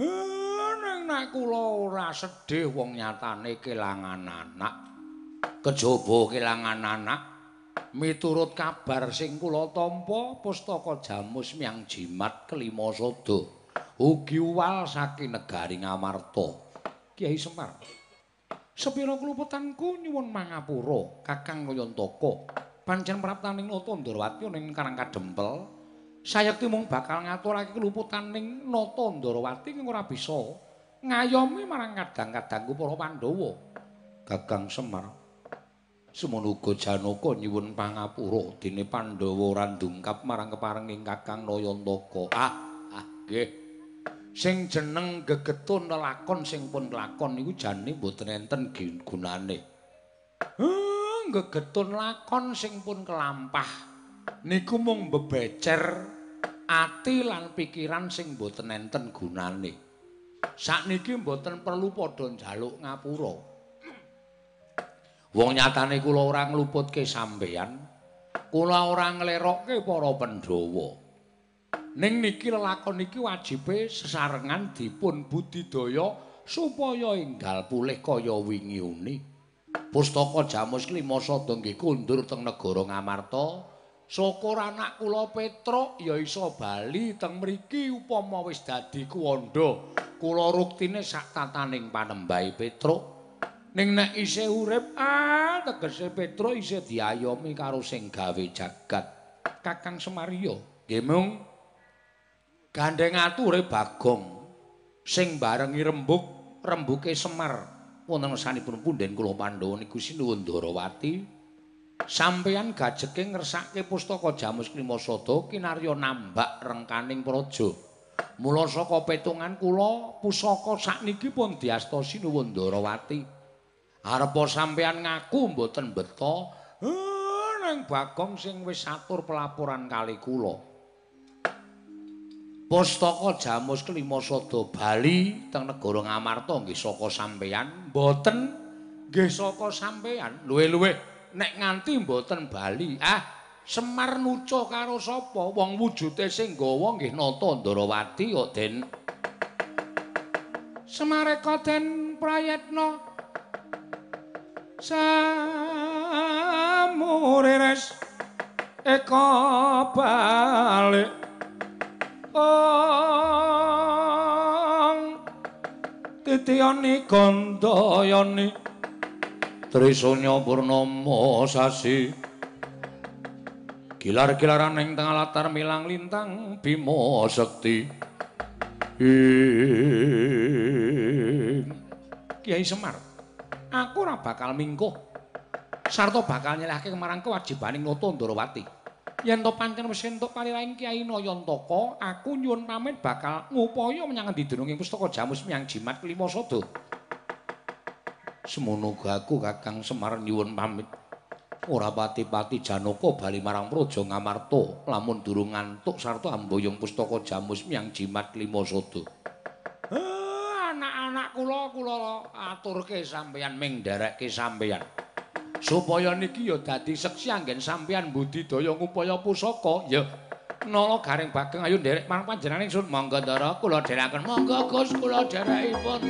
Eh, ning nek kula ora sedih wong nyatane kelangan anak. Kejaba kelangan anak, miturut kabar sing kula tampa pustaka jamus miang jimat kelima sada ugi uwal saking negari Ngamarta. Kiai Semar. Sepira kluputanku nyuwun mangapura Kakang Nayantaka pancen praptaning Nata Ndarawati ning Karang Kadempel. Sayekti mung bakal ngaturake kluputaning Nata Ndarawati ing ora bisa ngayomi marang kadang-kadangku para Pandhawa. Kakang Semar. Semono uga Janaka nyuwun pangapura dene Pandhawa ora ndungkap marang keparenging Kakang Nayantaka. Ah, ah nggih. Sing jeneng gegetun lelakon sing pun lakon niku jane mboten enten gunane. Eh, gegetun lakon sing pun kelampah niku mung bebecer ati lan pikiran sing mboten enten gunane. Sakniki mboten perlu padha njaluk ngapura. Wong nyatane kula ora ngluputke sampeyan, kula ora nglerokke para Pandhawa. Ning niki lelakon iki wajibe sesarengan dipun budidaya supaya enggal pulih kaya wingi uni. Pustaka Jamus Klimasada nggih kundur teng negara Ngamarta. Syukur anak kula Petruk ya iso bali teng mriki upama wis dadi kuwanda. Kula ruktine sak tataning panembahe Petruk. Ning nek isih urip, ah tegese Petruk isih diayomi karo sing gawe jagat. Kakang Semario, nggih mung gandeng ature Bagong sing barengi rembug rembuke Semar. Wonten sanipun punden kula Pandhawa niku sinuwun Darawati sampeyan gajeke ngersake pustaka Jamus Klimasada kinarya nambak rengkaning praja. Mula saka petungan kula pusaka sakniki pun diasta sinuwun Darawati arep sampeyan ngaku mboten beto nang Bagong sing wis atur pelaporan kali kula Pustaka Jamus Klimasada Bali teng negara Ngamarta nggih saka sampeyan, mboten nggih saka sampeyan. Luwe-luwe nek nganti mboten Bali, ah Semar nuca karo sapa? Wong wujude sing gawa nggih Nata Ndarawati kok Den. Semareka Den Prayetna. Samurires eka balik ong titiyani gandayani trisanya purnama sasi. Gilar-gilaran ing tengah latar milang lintang bima sekti. Kiai Semar aku ora bakal mingkuh. Sarta bakal nyelehake kemarang kewajibaning Nata Ndarawati yen to pancen wis entuk parilaing Kyai Nayantaka, aku nyuwun pamit bakal ngupaya menyang endi dununging pustaka Jamus Miang Jimat Kelima Sada. Semono aku Kakang Semar nyuwun pamit. Ora pati-pati Janaka bali marang Praja Ngamarta lamun durung ngantuk sarta amboyong pustaka Jamus Miang Jimat Kelima Sada. anak-anak kula kula aturke sampeyan ming nderekke sampeyan. Supaya niki ya dadi seksi anggen sampeyan budidaya ngupaya pusaka ya. Nala garing bageng ayo nderek marang panjenengan ingsun. Monggo ndara kula dherekaken monggo Gus kula dherekipun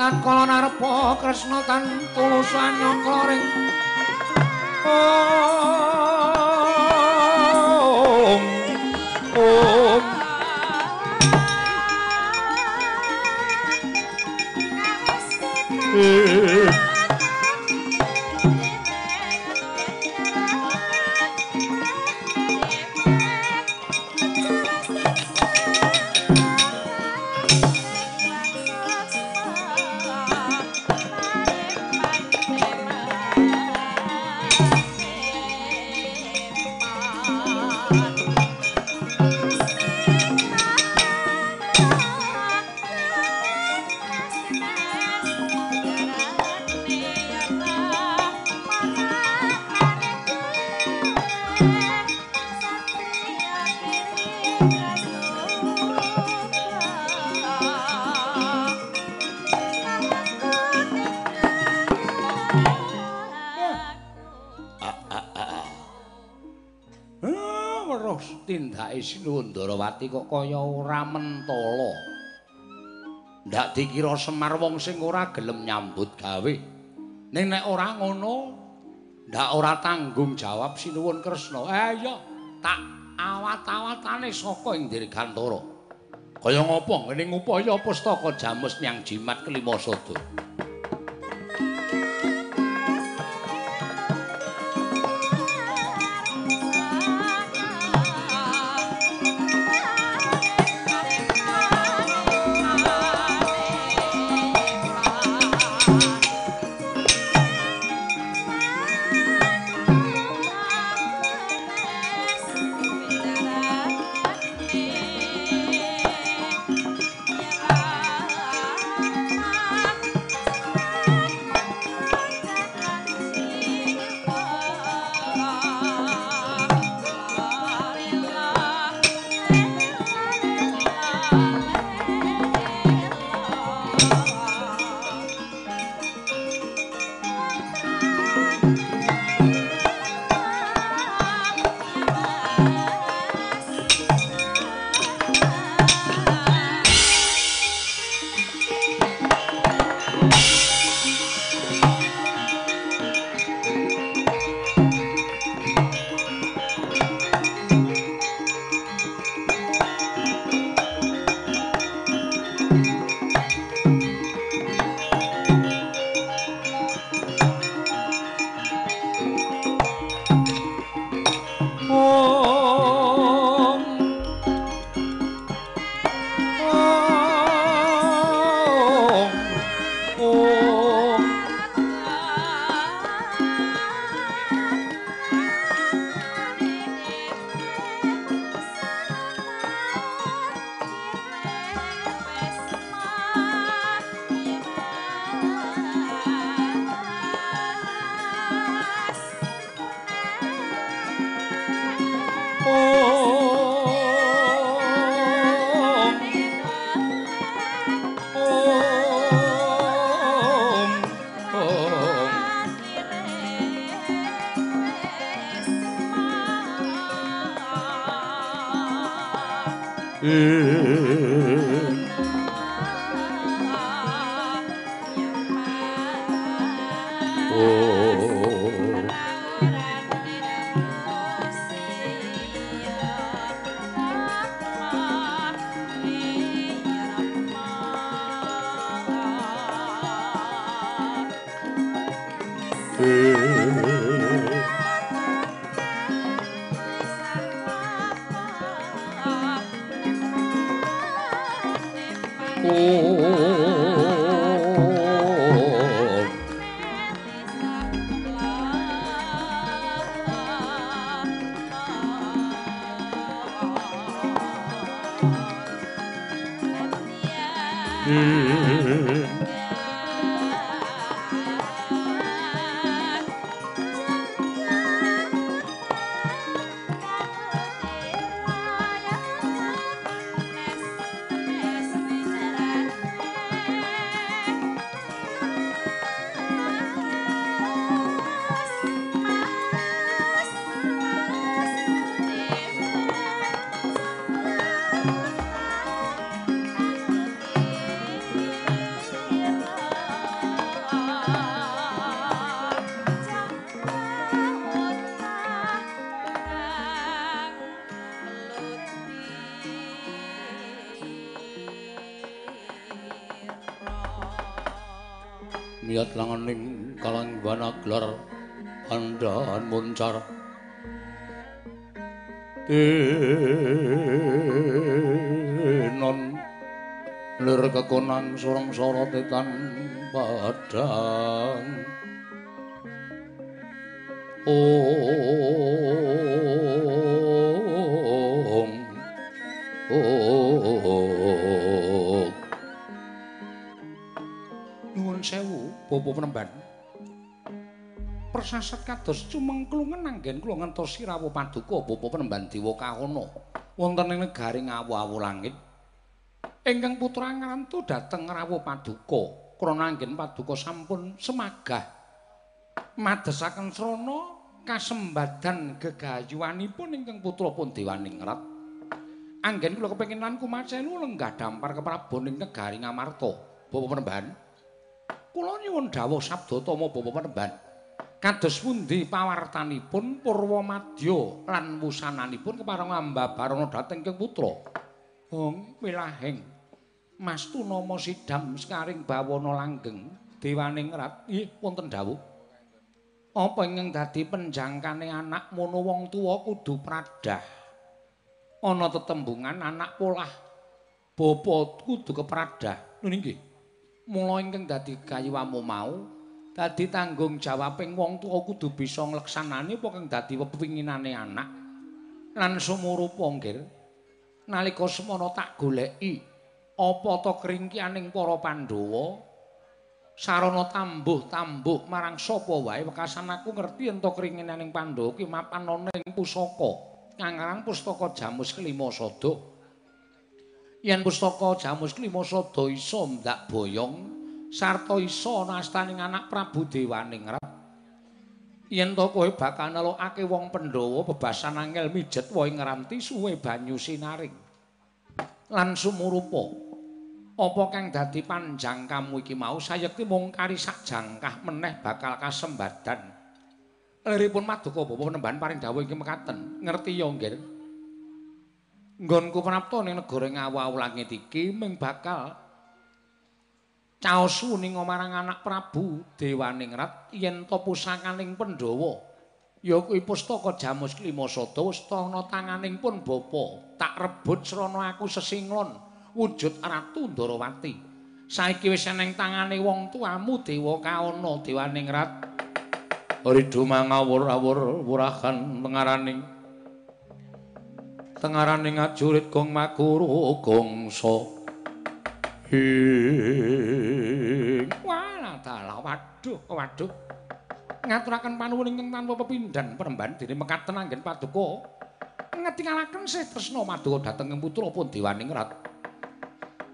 Akala narepa Kresna tan tulus anyaka ring Om Om. Eh kaya ora mentala. Ndak dikira Semar wong sing ora gelem nyambut gawe. Ning nek ora ngono, ndak ora tanggung jawab Sinuwun Kresna. Eh iya, tak awat-awatane saka ing Dirgantara. Kaya ngopo ngene ngupaya pustaka Jamus nyang jimat kelima sada. Mm. Muncar denon lir kekonang sorong sorotetan padang. Om persasat kados cumengklungen anggen kula ngentosi rawuh paduka bapa penemban dewa kahana wonten ing negari ngawu-awu langit ingkang putra ngrantu dhateng rawuh paduka. Krana anggen paduka sampun semagah madesaken srana kasembadan gegayuhanipun ingkang putra pun dewaningrat anggen kula kepengin lan kumacelu lenggah dampar keprabon ing negari ngamarta. Bapa penemban kula nyuwun dawuh sabda tama bapa penemban kados pundi pawartanipun purwa madya lan wusananipun kepareng ambabarana dhateng keng putra? Hong wilahing mastu nama sidam sekaring bawana langgeng dewaning rat. Nggih wonten dawuh. Apa ingkang dadi penjangkane anak mono wong tuwa kudu pradah? Ana tetembungan anak polah. Bapa kudu kepradah. Lho nggih mula ingkang dadi kayuwamu mau dadi tanggung jawabing wong tuwa kudu bisa ngleksanani apa kang dadi pepinginane anak. Lan sumurupa nggih nalika semana tak goleki apa ta kringkianing para Pandhawa? Sarana tambuh-tambuh marang sapa wae wekasan aku ngerti ento kringinaning Pandhawa ki mapan ana ing pusaka kang aran pustaka Jamus Kelima Sada yen pustaka Jamus Kelima Sada isa ndak boyong sarta isa ana astaning anak Prabu Dewaningrat yen to kowe bakal nelokake wong Pandhawa bebasan angel mijet wae ngranti suwe banyu sinaring. Lan sumurupa. Apa kang dadi panjang kamu iki mau sayekti mung kari sak jangkah meneh bakal kasembadan. Liripun maduka bapa penemban paring dawuh iki mekaten. Ngerti ya nggih nggonku prapta ning negara ngawu langit iki mung bakal caosu ning marang anak Prabu Dewaningrat yen to pusakaning Pandhawa ya kuwi pustaka Jamus Klimasada wis ana tanganing pun bapa tak rebut srana aku sesinglon wujud Ratu Ndarawati. Saiki wis eneng tangane wong tuamu Dewa Kaana Dewaningrat. Ridu mangawur-awur wurahan tengaraning tengaraning ajurit gong makuru gongsa. Hing. Wah, dalah waduh, waduh. Ngaturaken panuwun ingkang tanpa pepindhan peremban dene mekaten anggen paduka. Ngetingalaken sih tresna maduka dhateng putra pun Dewaningrat.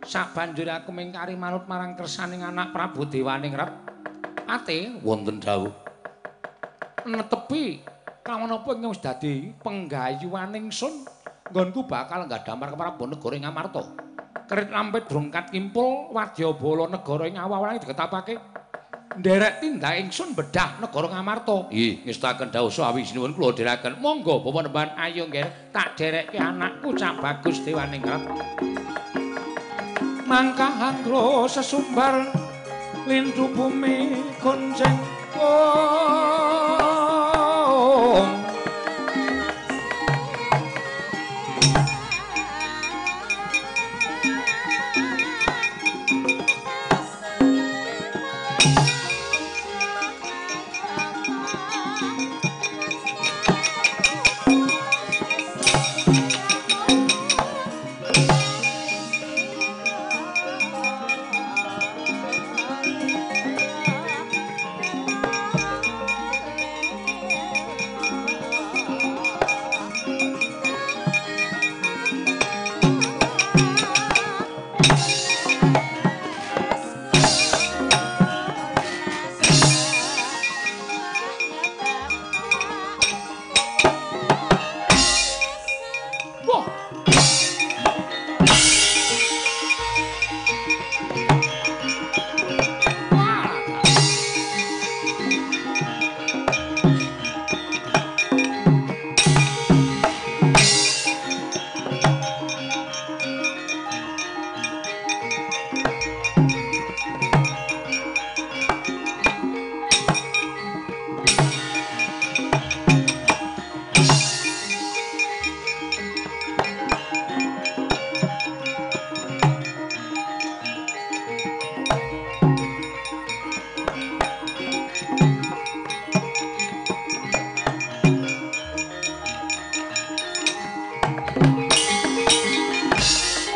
sabanjure aku mingkari manut marang kersaning anak Prabu Dewaningrat ate wonten dawuh netepi kawan apa ingkang wis dadi penggayuhan ingsun nggonku bakal nggadhamar keprabu negara Ngamarta kerit lampit drongkat kimpul wadyabala negara ing awal-awal digetapake nderek tindak ingsun bedah negara Ngamarta. Nggih ngestaken dawuh sawi sinuwun kula dherekaken monggo bapak nemban ayo nggih tak derekke anakku cak bagus Dewaningrat mangkah angro sesumbar lindu bumi gonceng. Om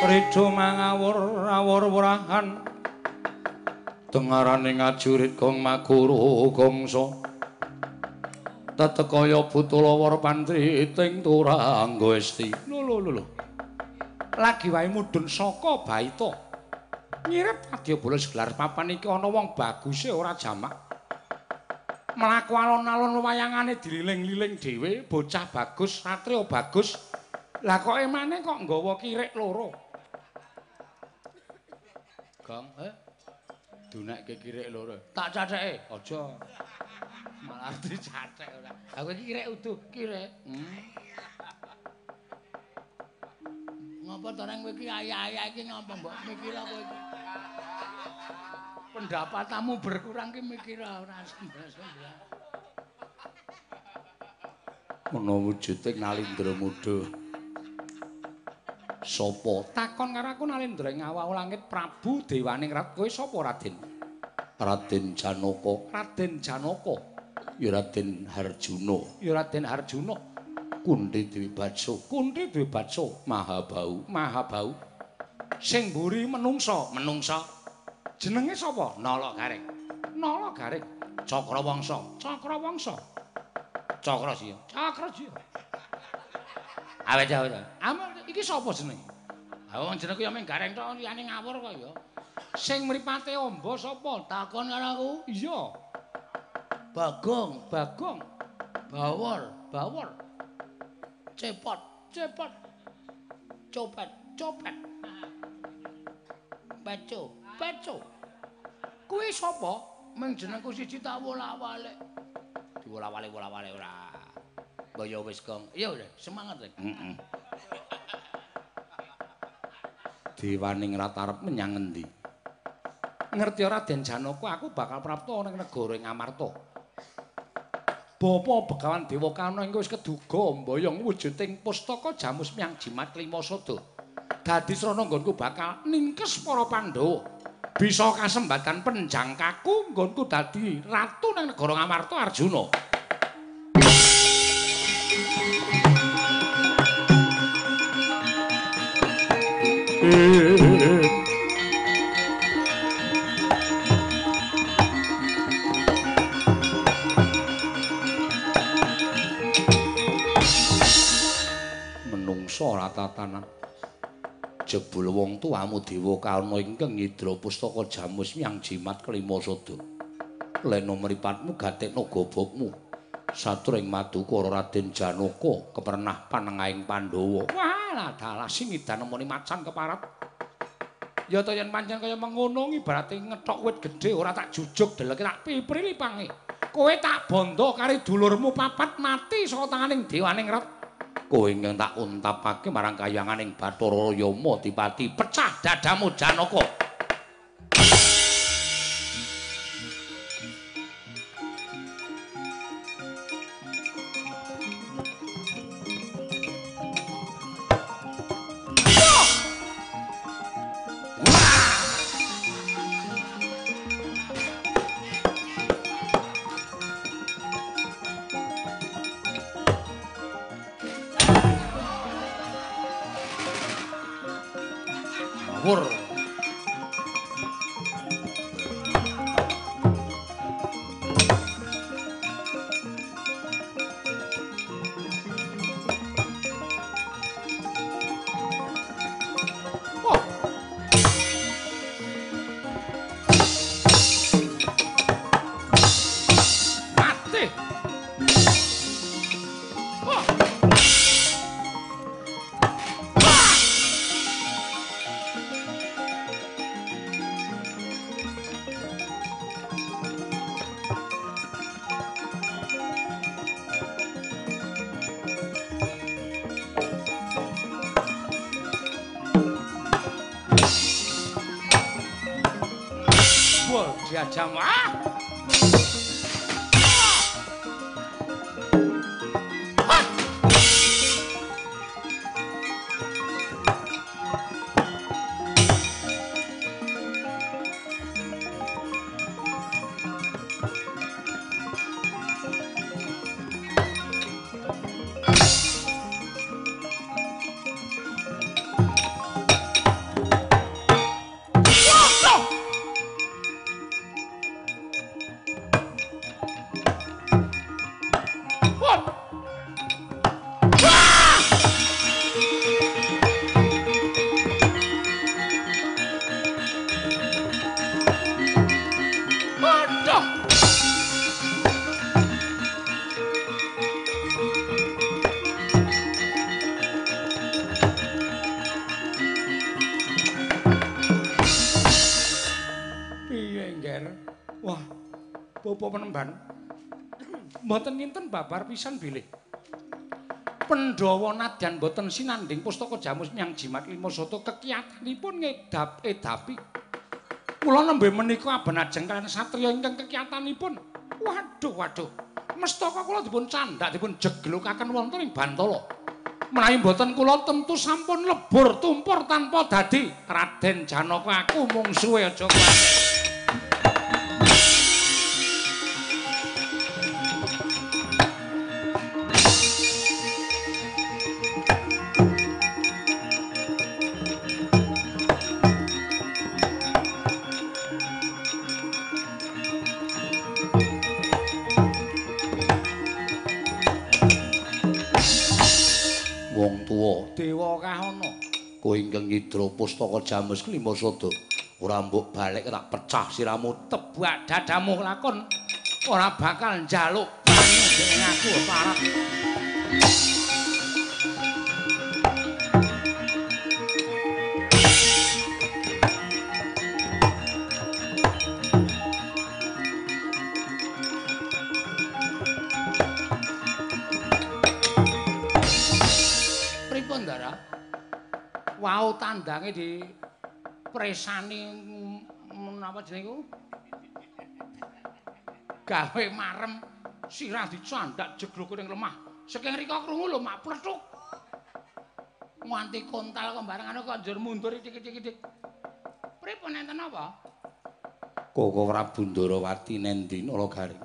ngawur-wurahan dengarane ngajurit gong maguru gongso. Tetekaya butulawar pantri ting turangga esti. Lho lho lho lagi wae mudhun saka baita. Nyirep adya bolos gelar papan iki ana wong baguse ora jamak. Mlaku alon-alon wayangane dililing-liling dhewe bocah bagus satria bagus. Lah kok emane kok nggawa kirek loro Gong, eh? Dunekke kirek loro. Tak catheke. Aja. Malah <laughs> dicathek ora. Aku iki kirek utuh, kirek. Hmm. Ngapa to nang kowe iki ayah-ayah iki ngapa mbok mikir apa iki? Pendapatmu berkurang ki mikir ora sembah-sembah. Ana wujuding Nalindra Muda. Sapa? Takon karo aku Nalindra ing awak langit Prabu Dewaning Rat. Kowe sapa, Raden? Raden Janaka. Raden Janaka. Ya Raden Harjuna. Ya Raden Harjuna. Kunti Dewi Batso. Kunti Dewi Batso. Mahabau. Mahabau. Sing mburi menungsa. Menungsa. Jenenge sapa? Nala Garing. Nala Garing. Cakrawangsa. Cakrawangsa. Cakrasiya. Cakrasiya. Awet awet. Amar iki sapa jenenge? Ha wong jenengku ya mung gareng tok liyane ngawur kok ya. Sing mripate amba sapa? Takon karo aku. Iya. Bagong, Bagong. Bawor, Bawor. Cepot, Cepet. Copet, Copet. Baco. Baco. Kuwi sapa? Mung jenengku siji tak wolak-walik. Diwola-wali wola-wali ora. Mbaya wis, Gong. Iya, semangat, Rek. Heeh. Dewaning Rat arep menyang ngendi? Ngerti ora Den Janaka aku bakal prapta ning negara Ngamarta. Bapa Begawan Dewa Kana engko wis keduga mboyong wujuding pustaka Jamus Myang Jimat Lima Sada. Dadi srana nggonku bakal ningkes para Pandhawa. Bisa kasembatan penjangkaku nggonku dadi ratu ning negara Ngamarta Arjuna. Menungsa ora tatanan. Jebul wong tuamu Dewa Kana ingkang ngidra pustaka Jamus Myang Jimat kelima sada. Lena mripatmu gatekno gobokmu. Satring madukara Raden Janaka kepernah panengahing Pandhawa. Walah dalah sing ngidan nemoni macan keparat. Ya to yen pancen kaya mengono ibarate ngethok wit gedhe ora tak jujuk deleke tak pipri lipange. Kowe tak bondo kari dulurmu papat mati saka tanganing dewaning ret. Kowe ingkang tak untapake marang kayanganing Bathara Yama dipati pecah dadamu Janaka. Bapa penemban. Mboten ninten babar pisan bilih. Pandhawa nadyan boten sinanding pustaka jamus miang jimat lima soto kekiyatanipun ngedap edapi. Kula nembe menika aben ajeng kalian satriya ingkang kekiyatanipun. Waduh, waduh. Mestaka kula dipun candak dipun jeglukaken wonten ing Bantala. Menawi boten kula tentu sampun lebur tumpur tanpa dadi Raden Janaka aku mung suwe aja kuwatir. Ingkang nyidra pustaka jamus kelima sada ora mbok balik tak pecah siramu tebak dadamu lakon. Ora bakal njaluk banyu aku parah wau tandange di presani menapa jenenge iku? Gawe marem sirah dicandak jeglok ning lemah. Saking rika krungu lho mak plethuk nganti kontal kok barengane kok njur mundur dik-dik pripun enten apa? Koko Prabu Ndarawati nendi Nalagaring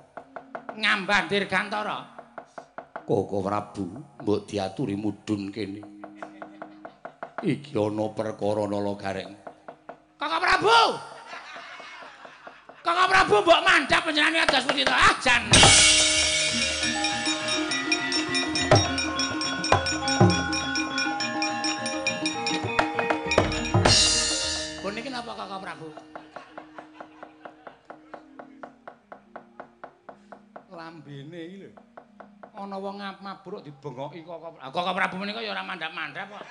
ngambah dirgantara Koko Prabu mbok diaturi mudhun kene iki ana perkara nala gareng kakak prabu! Kakak prabu mbok mandhap panjenengane adas pundi to? Ah jan! Puniki napa kakak prabu? Lambene iki lho. Ana wong mabruk dibengoki kakak kakak prabu menika ya ora mandhap-mandhap kok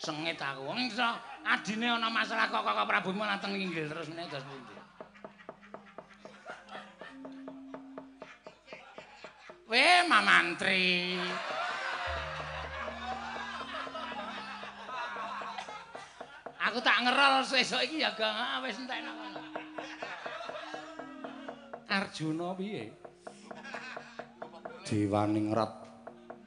sengit aku. Wong iso adine ana masalah kok kok Prabu malah teng inggil terus meneh dos pundi. Weh, Mamantri. Aku tak ngerol sesuk iki ya gak ah, wis entekno. Arjuna piye? Dewaning rat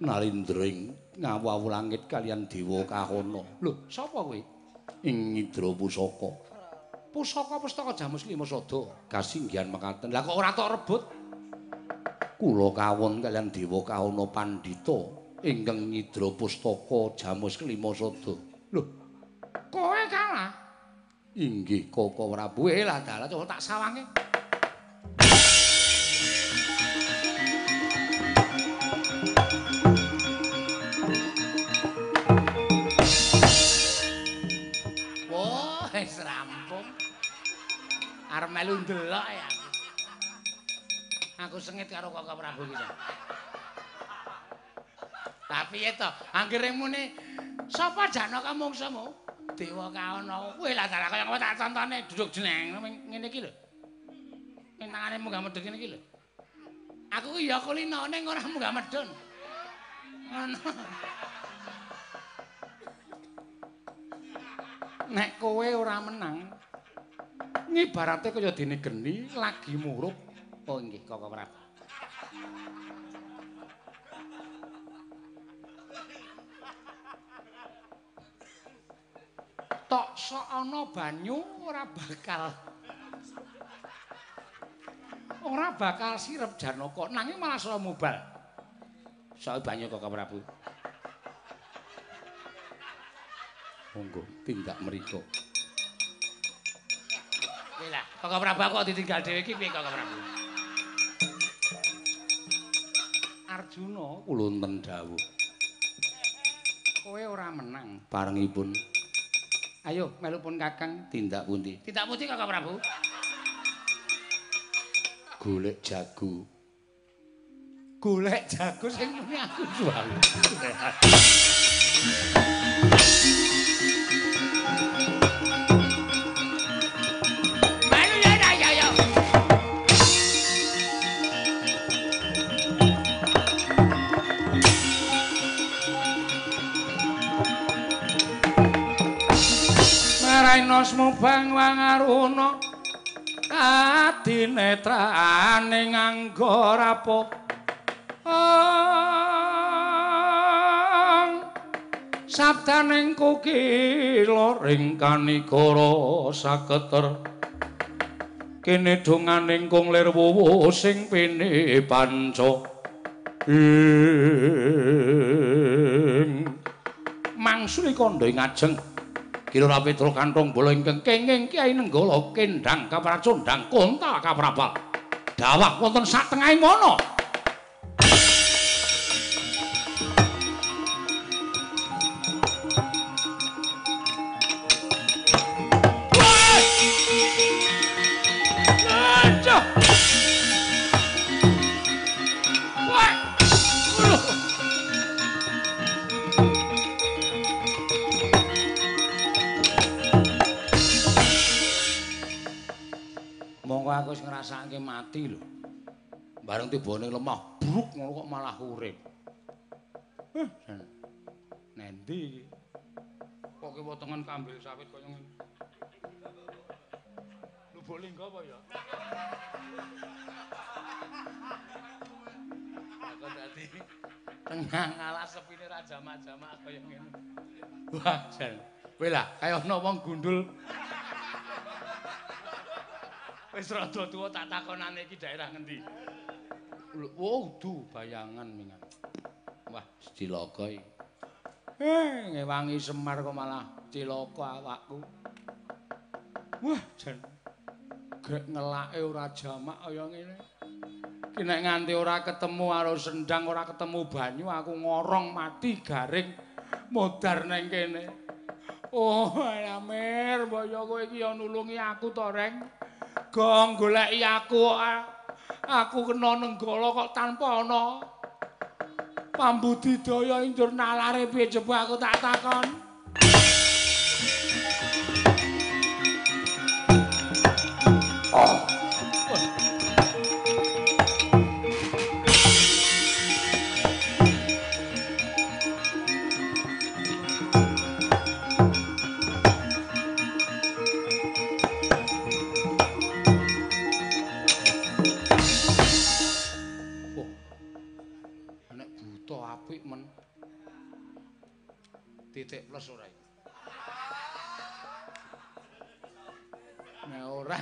nalindring ngawu langit kalian dewa kahana. Lho, sapa kowe? Ing Indra Pusaka. Pusaka pustaka Jamus Lima Sada kasinggihan mekaten. Lah kok ora tok rebut? Kula kawon kalian dewa kahana pandhita ingkang nyidra pustaka Jamus Lima Sada. Lho, kowe kalah? Inggih, Koko Prabu. Eh lah dalah coba tak sawange. Arep melu ndelok ya. Aku sengit karo Kakak Prabu iki. Tapi ya to, anggere muni sapa Janaka mungsumu? Dewa kaono. Kowe lah dalah kaya tak contone duduk jeneng ngene iki lho. Ning tangane munggah medhun iki lho. Aku ya kulino ning ora munggah medhun. Ngono. Nek kowe ora menang, ngibarate kaya dene geni lagi murup. Oh nggih kakak prabu. Tok sok ana banyu ora bakal. Ora bakal sirep janaka. Nanging malah sok mubal. Sok banyu kakak prabu? Monggo tindak mriku lah. Kakak Prabu kok ditinggal dhewe iki piye Kakak Prabu? Arjuna kula wonten dawuh. Kowe ora menang barengipun. Ayo melupun Kakang tindak pundi? Tindak pundi Kakak Prabu? Golek jago. Golek jago sing muni aku <laughs> jual. Raina smubang wangaruna adinetrane nganggo rapo. Sabdaning kukila ring kanikara saketer. Kene donganing kung lir wuwu sing pene panca. Mangsuli kandha ngajeng kira petruk kantong bola ingkang kenging kiai nenggala kendang kapracondang kontal kaprabal. Dawak wonten sak tengahing mono mati lho. Bareng tibane lemah, bruk ngono kok malah urip. Eh, nendi iki? Kok ki potongan kambil sawit kaya ngene. Lu enggak apa ya? Aku dadi tengah ngalah sepine ra jamak-jamak kaya ngene. Wah, jan. Kowe lah kaya ana wong gundul Wis rada tuwa tak takonane iki daerah ngendi? Oh, du bayangan mingan. Wah, cilaka iki. Eh, ngewangi Semar kok malah cilaka awakku. Wah, jan. Grek ngelake ora jamak kaya ngene. Ki nek nganti ora ketemu karo sendang, ora ketemu banyu, aku ngorong mati garing modar neng kene. Oh, Amir, mbaya kowe iki ya nulungi aku to, Reng. Gong goleki aku aku kena nenggala kok tanpa ana pambudidaya indur nalare piye coba aku tak takon. Oh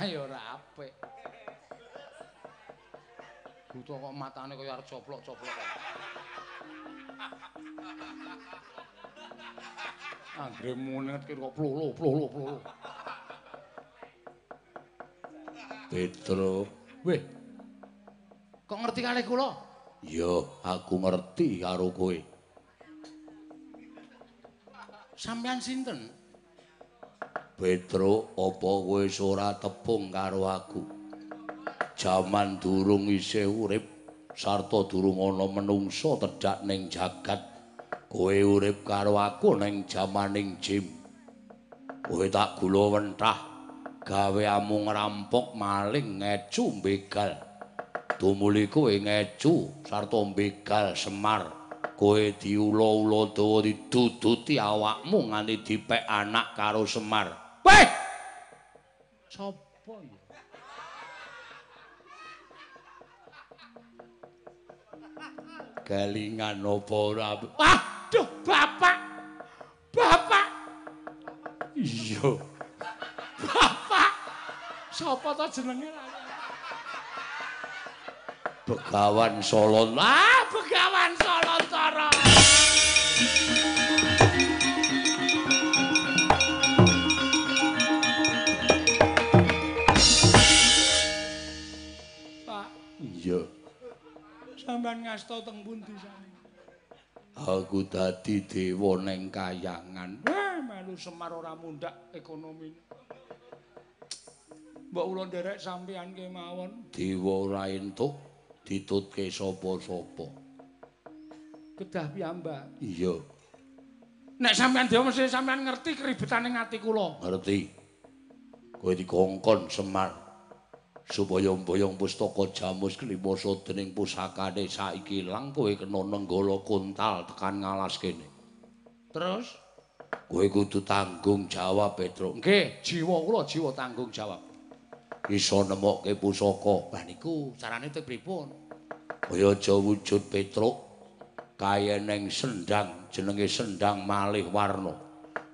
ya ora apik. Buta kok matane kaya arep coplok-coplok. Anggere munet kira plulu plulu plulu. Petro, weh. Kok ngerti kalih kula? Ya, aku ngerti karo kowe. Sampeyan sinten? Petro, apa kowe ora tepung karo aku? Jaman durung isih urip sarta durung ana menungsa tedhak ning jagat, kowe urip karo aku ning jamaning jim. Kowe tak gula wentah gawe amung rampok maling ngecu begal. Tumuli kowe ngecu sarta begal Semar. kowe diulo-ulo dawa diduduti awakmu nganti dipek anak karo Semar. Weh! Sopo ya? Kelingan apa ora? Waduh, Bapak. Bapak. Iya. Bapak. Sopo to jenenge? Begawan Solo. Ah, Begawan Solo. Sampeyan ngasta teng pundi sami? Aku dadi dewa ning kayangan. Wah, melu Semar ora mundak ekonomi. Mbok kula nderek sampeyan kemawon. Dewa ora entuk ditutke sapa-sapa. kedah piyambak. Iya. Nek sampean dhewe mesti sampean ngerti keribetane ati kula. Ngerti. Kowe dikongkon Semar supaya mboyong pustaka jamus klimasa dening pusakane saiki ilang kowe kena nenggala kuntal tekan ngalas kene. Terus Kowe kudu tanggung jawab, Petruk. Nggih, jiwa kula jiwa tanggung jawab. Iso nemokke pusaka. Lah niku carane te pripun? Kaya aja wujud Petruk kaya neng sendang jenenge sendang malih warna.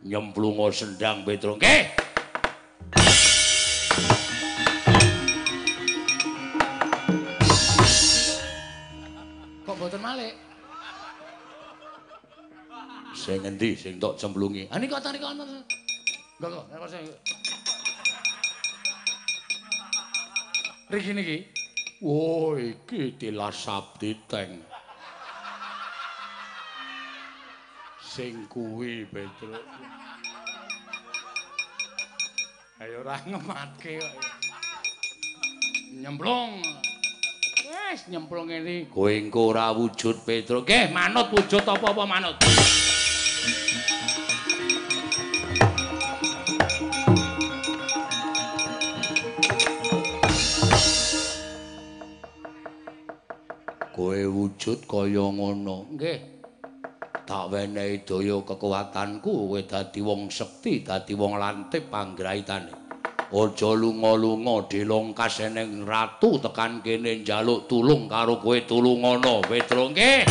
Nyemplunga sendang Petruk. Nggih. Sing endi sing tok cemplungi? Ah niku tari kono. Enggak kok, nek saya. Riki niki. Wo iki tilas sabdi teng. Sing kuwi Petruk. Ayo ora ngematke kok. Nyemplung. Wes nyemplung ngene. Kowe engko ora wujud Petruk. Nggih, manut wujud apa-apa manut. Kowe wujud kaya ngono. Nggih. Tak wenehi daya kekuatanku kowe dadi wong sekti, dadi wong lantip panggraitane. Aja lunga-lunga dilongkas eneng ratu tekan kene njaluk tulung karo kowe tulungono, Petruk. Nggih.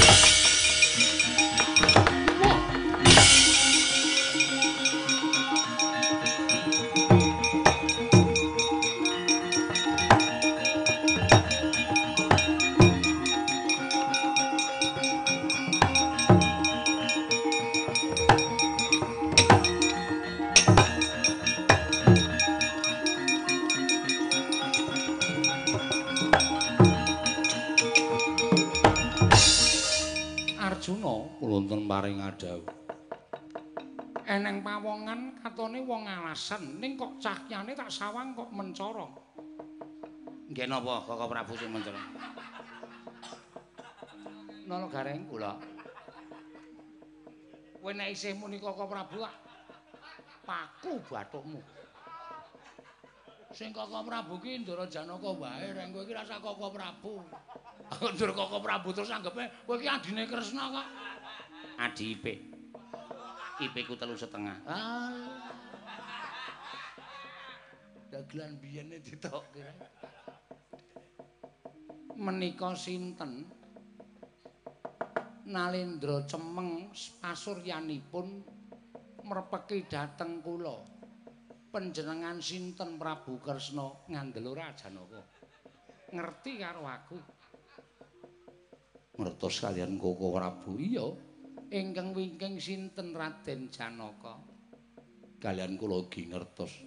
Wong alasan ning kok cahyane tak sawang kok mencara. Nggih napa Kakang Prabu sing mencara? Nala gareng kula. Kowe nek isih muni Kakang Prabu tak paku bathukmu. Sing Kakang Prabu ki Ndara Janaka wae, reng kowe iki rasa Kakang Prabu. Ndara Kakang Prabu terus anggepe kowe ki adine Kresna kok. Adi IP. IP ku telu setengah. Ah. Dagelan biyene ditokke. Menika sinten? Nalendra cemeng pasuryanipun merpeki dhateng kula. Panjenengan sinten Prabu Kresna ngandel ora Janaka? Ngerti karo aku. Ngertos kalian Koko Prabu. Iya. Ingkang wingking sinten Raden Janaka? Kalian kula ugi ngertos.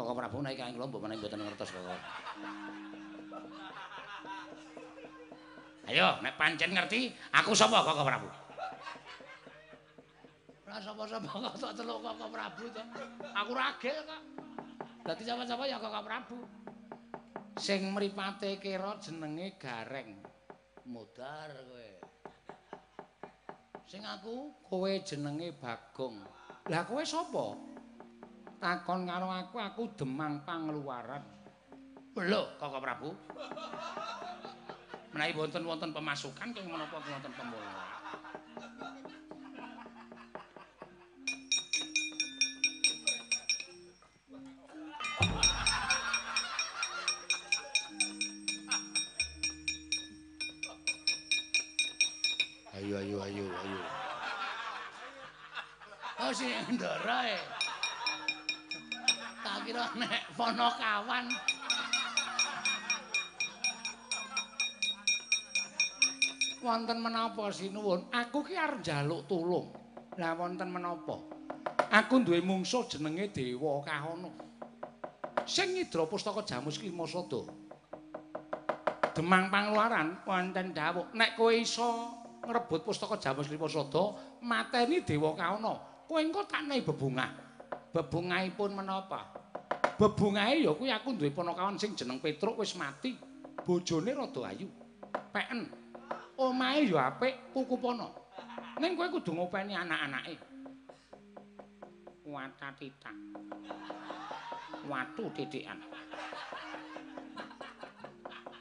Kakang Prabu nek kalian kula mbok menawi mboten ngertos Kakang. Ayo, nek pancen ngerti, aku sapa Kakang Prabu? Ora sapa-sapa kok tak celuk Kakang Prabu to. Aku ragil kok. Dadi sapa-sapa ya Kakang Prabu. Sing mripate kira jenenge Gareng. Mudar kowe. Sing aku kowe jenenge Bagong. Lah kowe sapa? Takon karo aku, aku Demang Pangluaran. Lho, Kakang Prabu. Menawi wonten-wonten pemasukan kenging menapa wonten pemula. Ayo ayo ayo ayo. Oh sing ndara e. Kira nek ponokawan. Wonten menapa sinuwun? Aku ki arep njaluk tulung. Lah wonten menapa? Aku duwe mungsuh jenenge Dewa Kahana. Sing nyidra pustaka Jamus Kimasada. Demang Pangluaran wonten dawuh nek kowe iso ngrebut pustaka Jamus Kimasada, mateni Dewa Kahana. Kowe engko tak nehi bebungah. Bebungahipun menapa? Bebungahe ya kuwi aku duwe ponokawan sing jeneng Petruk wis mati. Bojone rada ayu. Peken. Omahe ya apik, kukupana. Ning kowe kudu ngopeni anak-anake. Watatita. Watu titikan.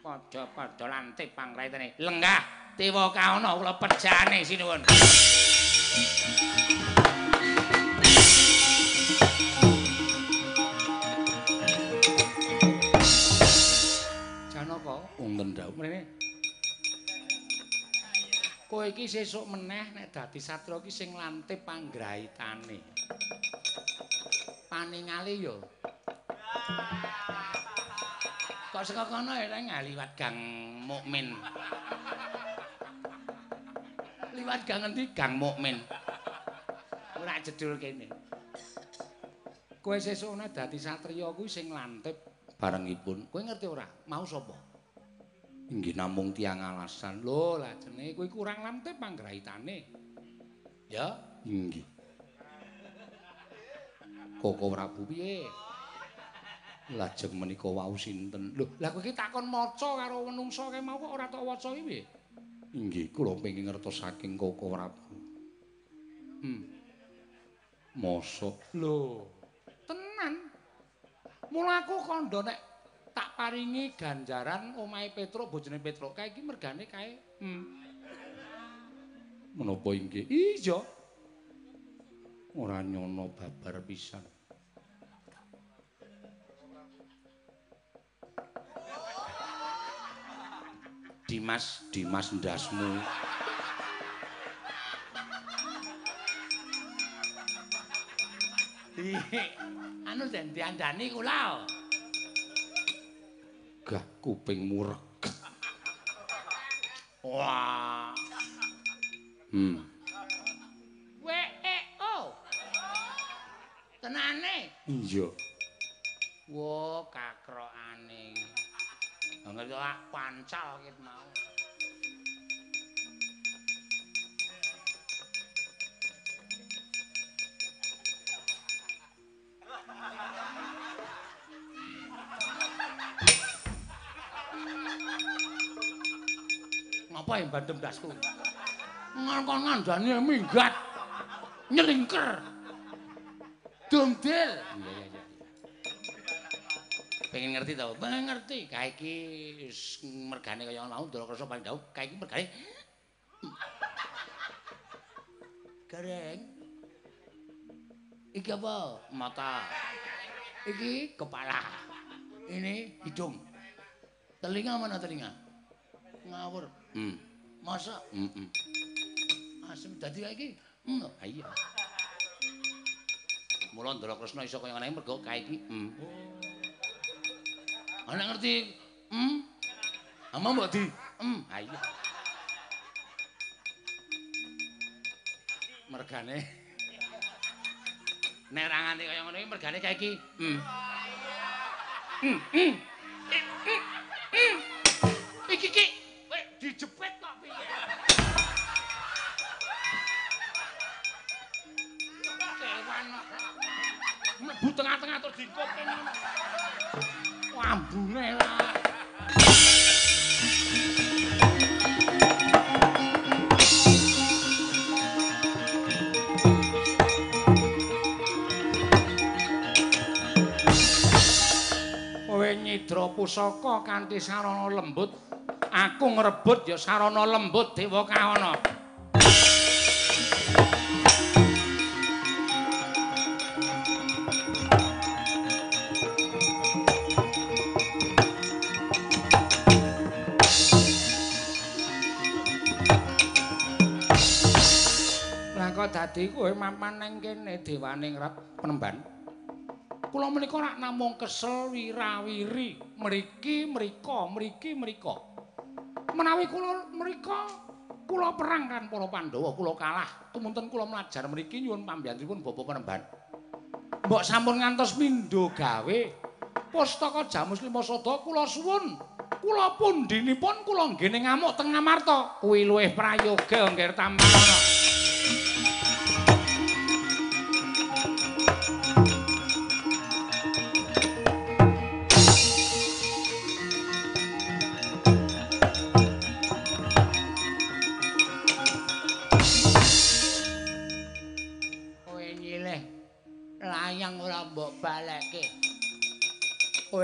Padha-padha lantip pangkraitane. Lenggah Dewa Kaana kula pejane sinuwun. unten dawuh mrene. Kowe iki sesuk meneh nek dadi satra iki sing lantip panggraitane. Paningale yo. Kok saka kono ya nang ah, liwat gang mukmin. Liwat gang endi gang mukmin? Ora jedul kene. Kowe sesuk nek dadi satriya kuwi sing lantip barengipun. Kowe ngerti ora? Mau sapa? Inggih namung tiang alasan. Lho, lajene kowe kurang lantip panggraitane. Ya, inggih. Koko Prabu piye? Lajeng menika wau sinten? Lho, lah kowe iki takon maca karo menungsa kae mau kok ora tok waca iki piye? Inggih, kula pengin ngertos saking Koko Prabu. Hmm. Mosok. Lho, tenan. Mula aku kandha nek tak paringi ganjaran omahe Petro bojone Petro kae iki mergane kae. Hmm. Menapa inggih? Iya. Ora nyono babar pisan. Dimas, Dimas ndasmu. anu den diandani kula. Gah kuping murek. Wah. Hmm. We e o. Tenane? Iya. Wo kakrokane. Ngerti kok pancal kit mau. Ngapa yang bandem dasku? Ngangkon ngandani minggat. Nyelingker. Dumdil. Iya, iya, iya. Pengen ngerti tau? Pengen ngerti. Kayak iki mergane kaya mau ndara krasa paling dawuh. Kayak iki mergane. Gareng. Iki apa? Mata. Iki kepala. Ini hidung. Telinga mana telinga? Ngawur. Hmm. Masa? Heeh. Mm -mm. Asem dadi kayak iki. Hmm. Ah, iya. Mula Ndara Kresna iso kaya ngene mergo kae iki. Hmm. Ana ngerti? Hmm. Ama mbok di. Hmm. Ha iya. Mergane. Nek ora nganti kaya ngono iki mergane kae iki. Hmm. Hmm. Hmm. Dijepit kok piye? Kewan. Mlebu tengah-tengah terus dikopeng. Wambune lah. Kowe nyidra pusaka kanthi sarana lembut, aku ngrebut ya sarana lembut Dewa kok dadi kowe mapan nang kene dewaning rat penemban? Kula menika rak namung kesel wirawiri mriki mrika mriki mrika. Menawi kula mrika kula perang kan para Pandhawa kula kalah tumunten kula mlajar mriki nyuwun pambiyantunipun Bapak Penemban. Mbok sampun ngantos mindho gawe pustaka Jamus Lima Sada kula suwun kula pundhinipun kula nggene ngamuk teng Ngamarta kuwi luwih prayoga nggih tampana.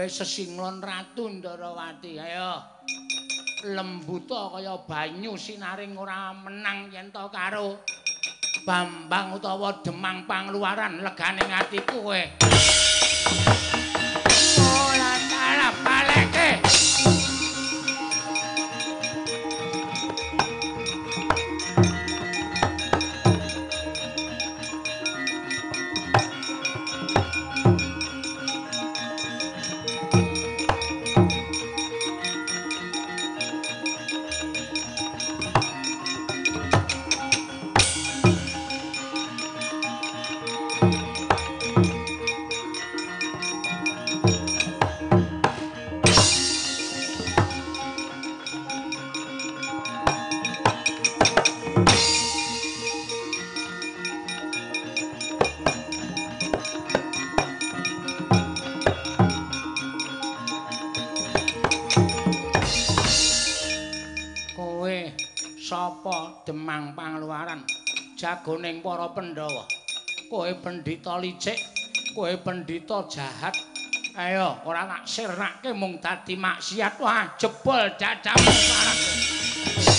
Kowe sesinglon ratu Ndarawati. Ayo. Lembuta kaya banyu sinaring ora menang yen to karo Bambang utawa Demang Pangluaran leganing atiku kowe. Ora salah balekke. Jagoning para Pandhawa. Kowe pendhita licik kowe pendhita jahat. Ayo ora tak sirnake mung dadi maksiat. Wah jebol cacamu sarang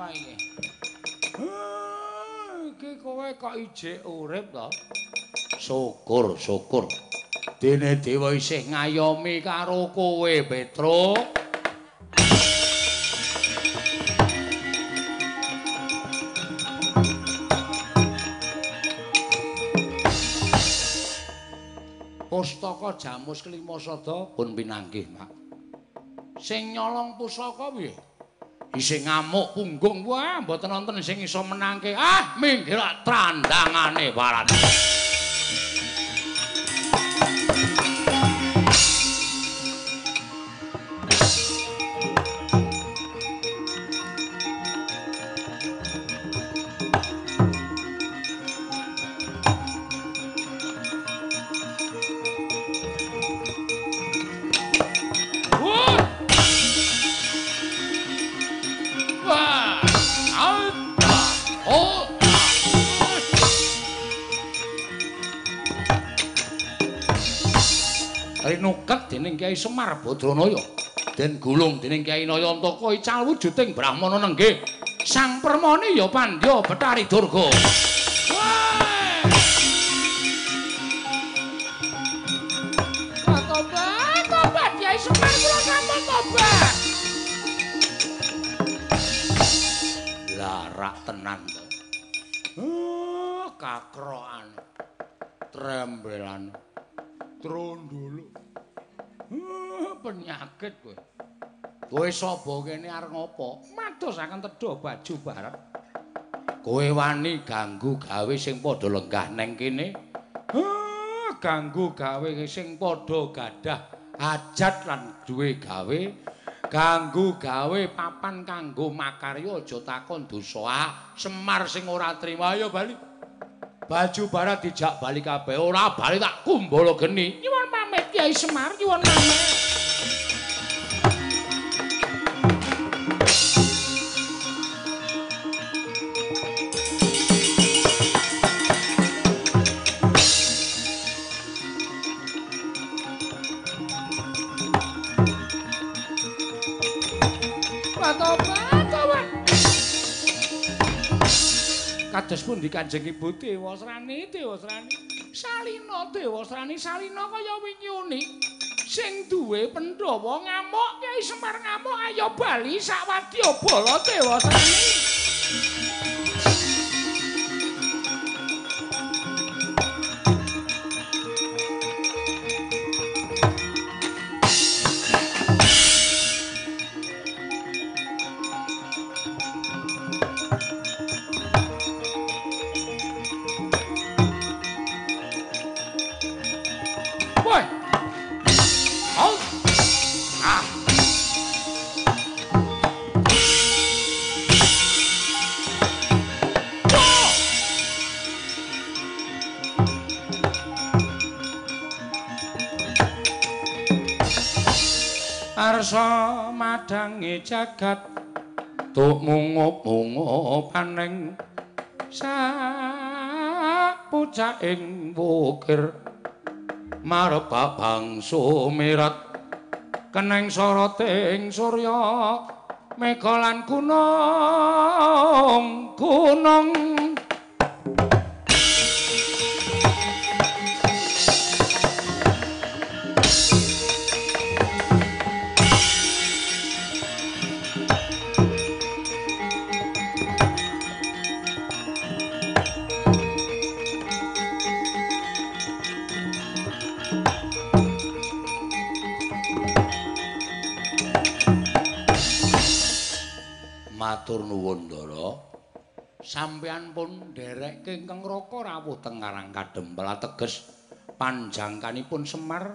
sapa iki? Iki kowe kok ijek urip to? Syukur, syukur. Dene dewa isih ngayomi karo kowe, Petruk. Pustaka Jamus Kelima Sada pun pinanggih, Mak. Sing nyolong pusaka piye? Isih ngamuk punggung. Wah mboten wonten sing iso menangke. Ah minggir trandangane barat dening Kyai Semar Badranaya. Den gulung dening Kyai Nayantaka ical wujuding Brahmana nenggih. Sang permane ya Pandya Betari Durga. Larak tenan to. Oh, kakroan trembelan trondolo penyakit kowe. Kowe sapa kene arep ngopo? Madosaken tedha baju barat. Kowe wani ganggu gawe sing padha lenggah neng kene? Hah, ganggu gawe sing padha gadah hajat lan duwe gawe. Ganggu gawe papan kanggo makarya aja takon dosa. Semar sing ora trima ayo bali. Baju barat dijak bali kabeh. Ora bali tak kumbala geni. Nyuwun pamit Kyai Semar, nyuwun pamit. Kados pundi Kanjeng Ibu? Dewasrani Dewasrani. Salina Dewasrani. Salina kaya winyuni. Sing duwe Pandhawa ngamuk Kyai Semar ngamuk ayo bali sawadya bala Dewasrani Madange jagat. Tuk mungup-mungup paning sapucaking wukir. Marepa bangsu mirat. Keneng soroting surya. Mega lan gunung gunung Matur nuwun, Ndara. Sampeyan pun nderekke ingkang raka rawuh teng Karang Kadempel ateges panjangkanipun Semar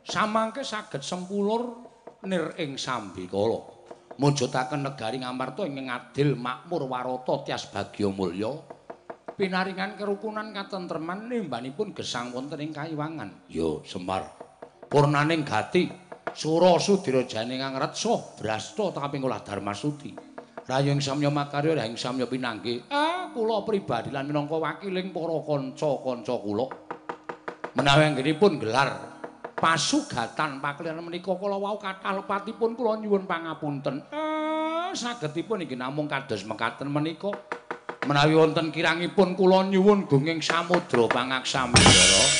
samangke saged sempulur nir ing Sambikala. Mujudaken negari Ngamarta ing adil makmur warata tias bagya mulya. Pinaringan kerukunan katentreman nimbanipun gesang wonten ing kayiwangan. Yo, Semar. Purnaning gati Sura Sudirajane ngangretsa brasta kaping olah Darmasudi. Rayu ing samya makarya ing samya pinangge. Ah, kula pribadi lan minangka wakiling para kanca-kanca kula. Menawi anggenipun gelar pasugatan paklian menika kula wau kathah lepatipun kula nyuwun pangapunten. Ah, sagedipun inggih namung kados mekaten menika. Menawi wonten kirangipun kula nyuwun gunging samudra pangaksami, Ndara.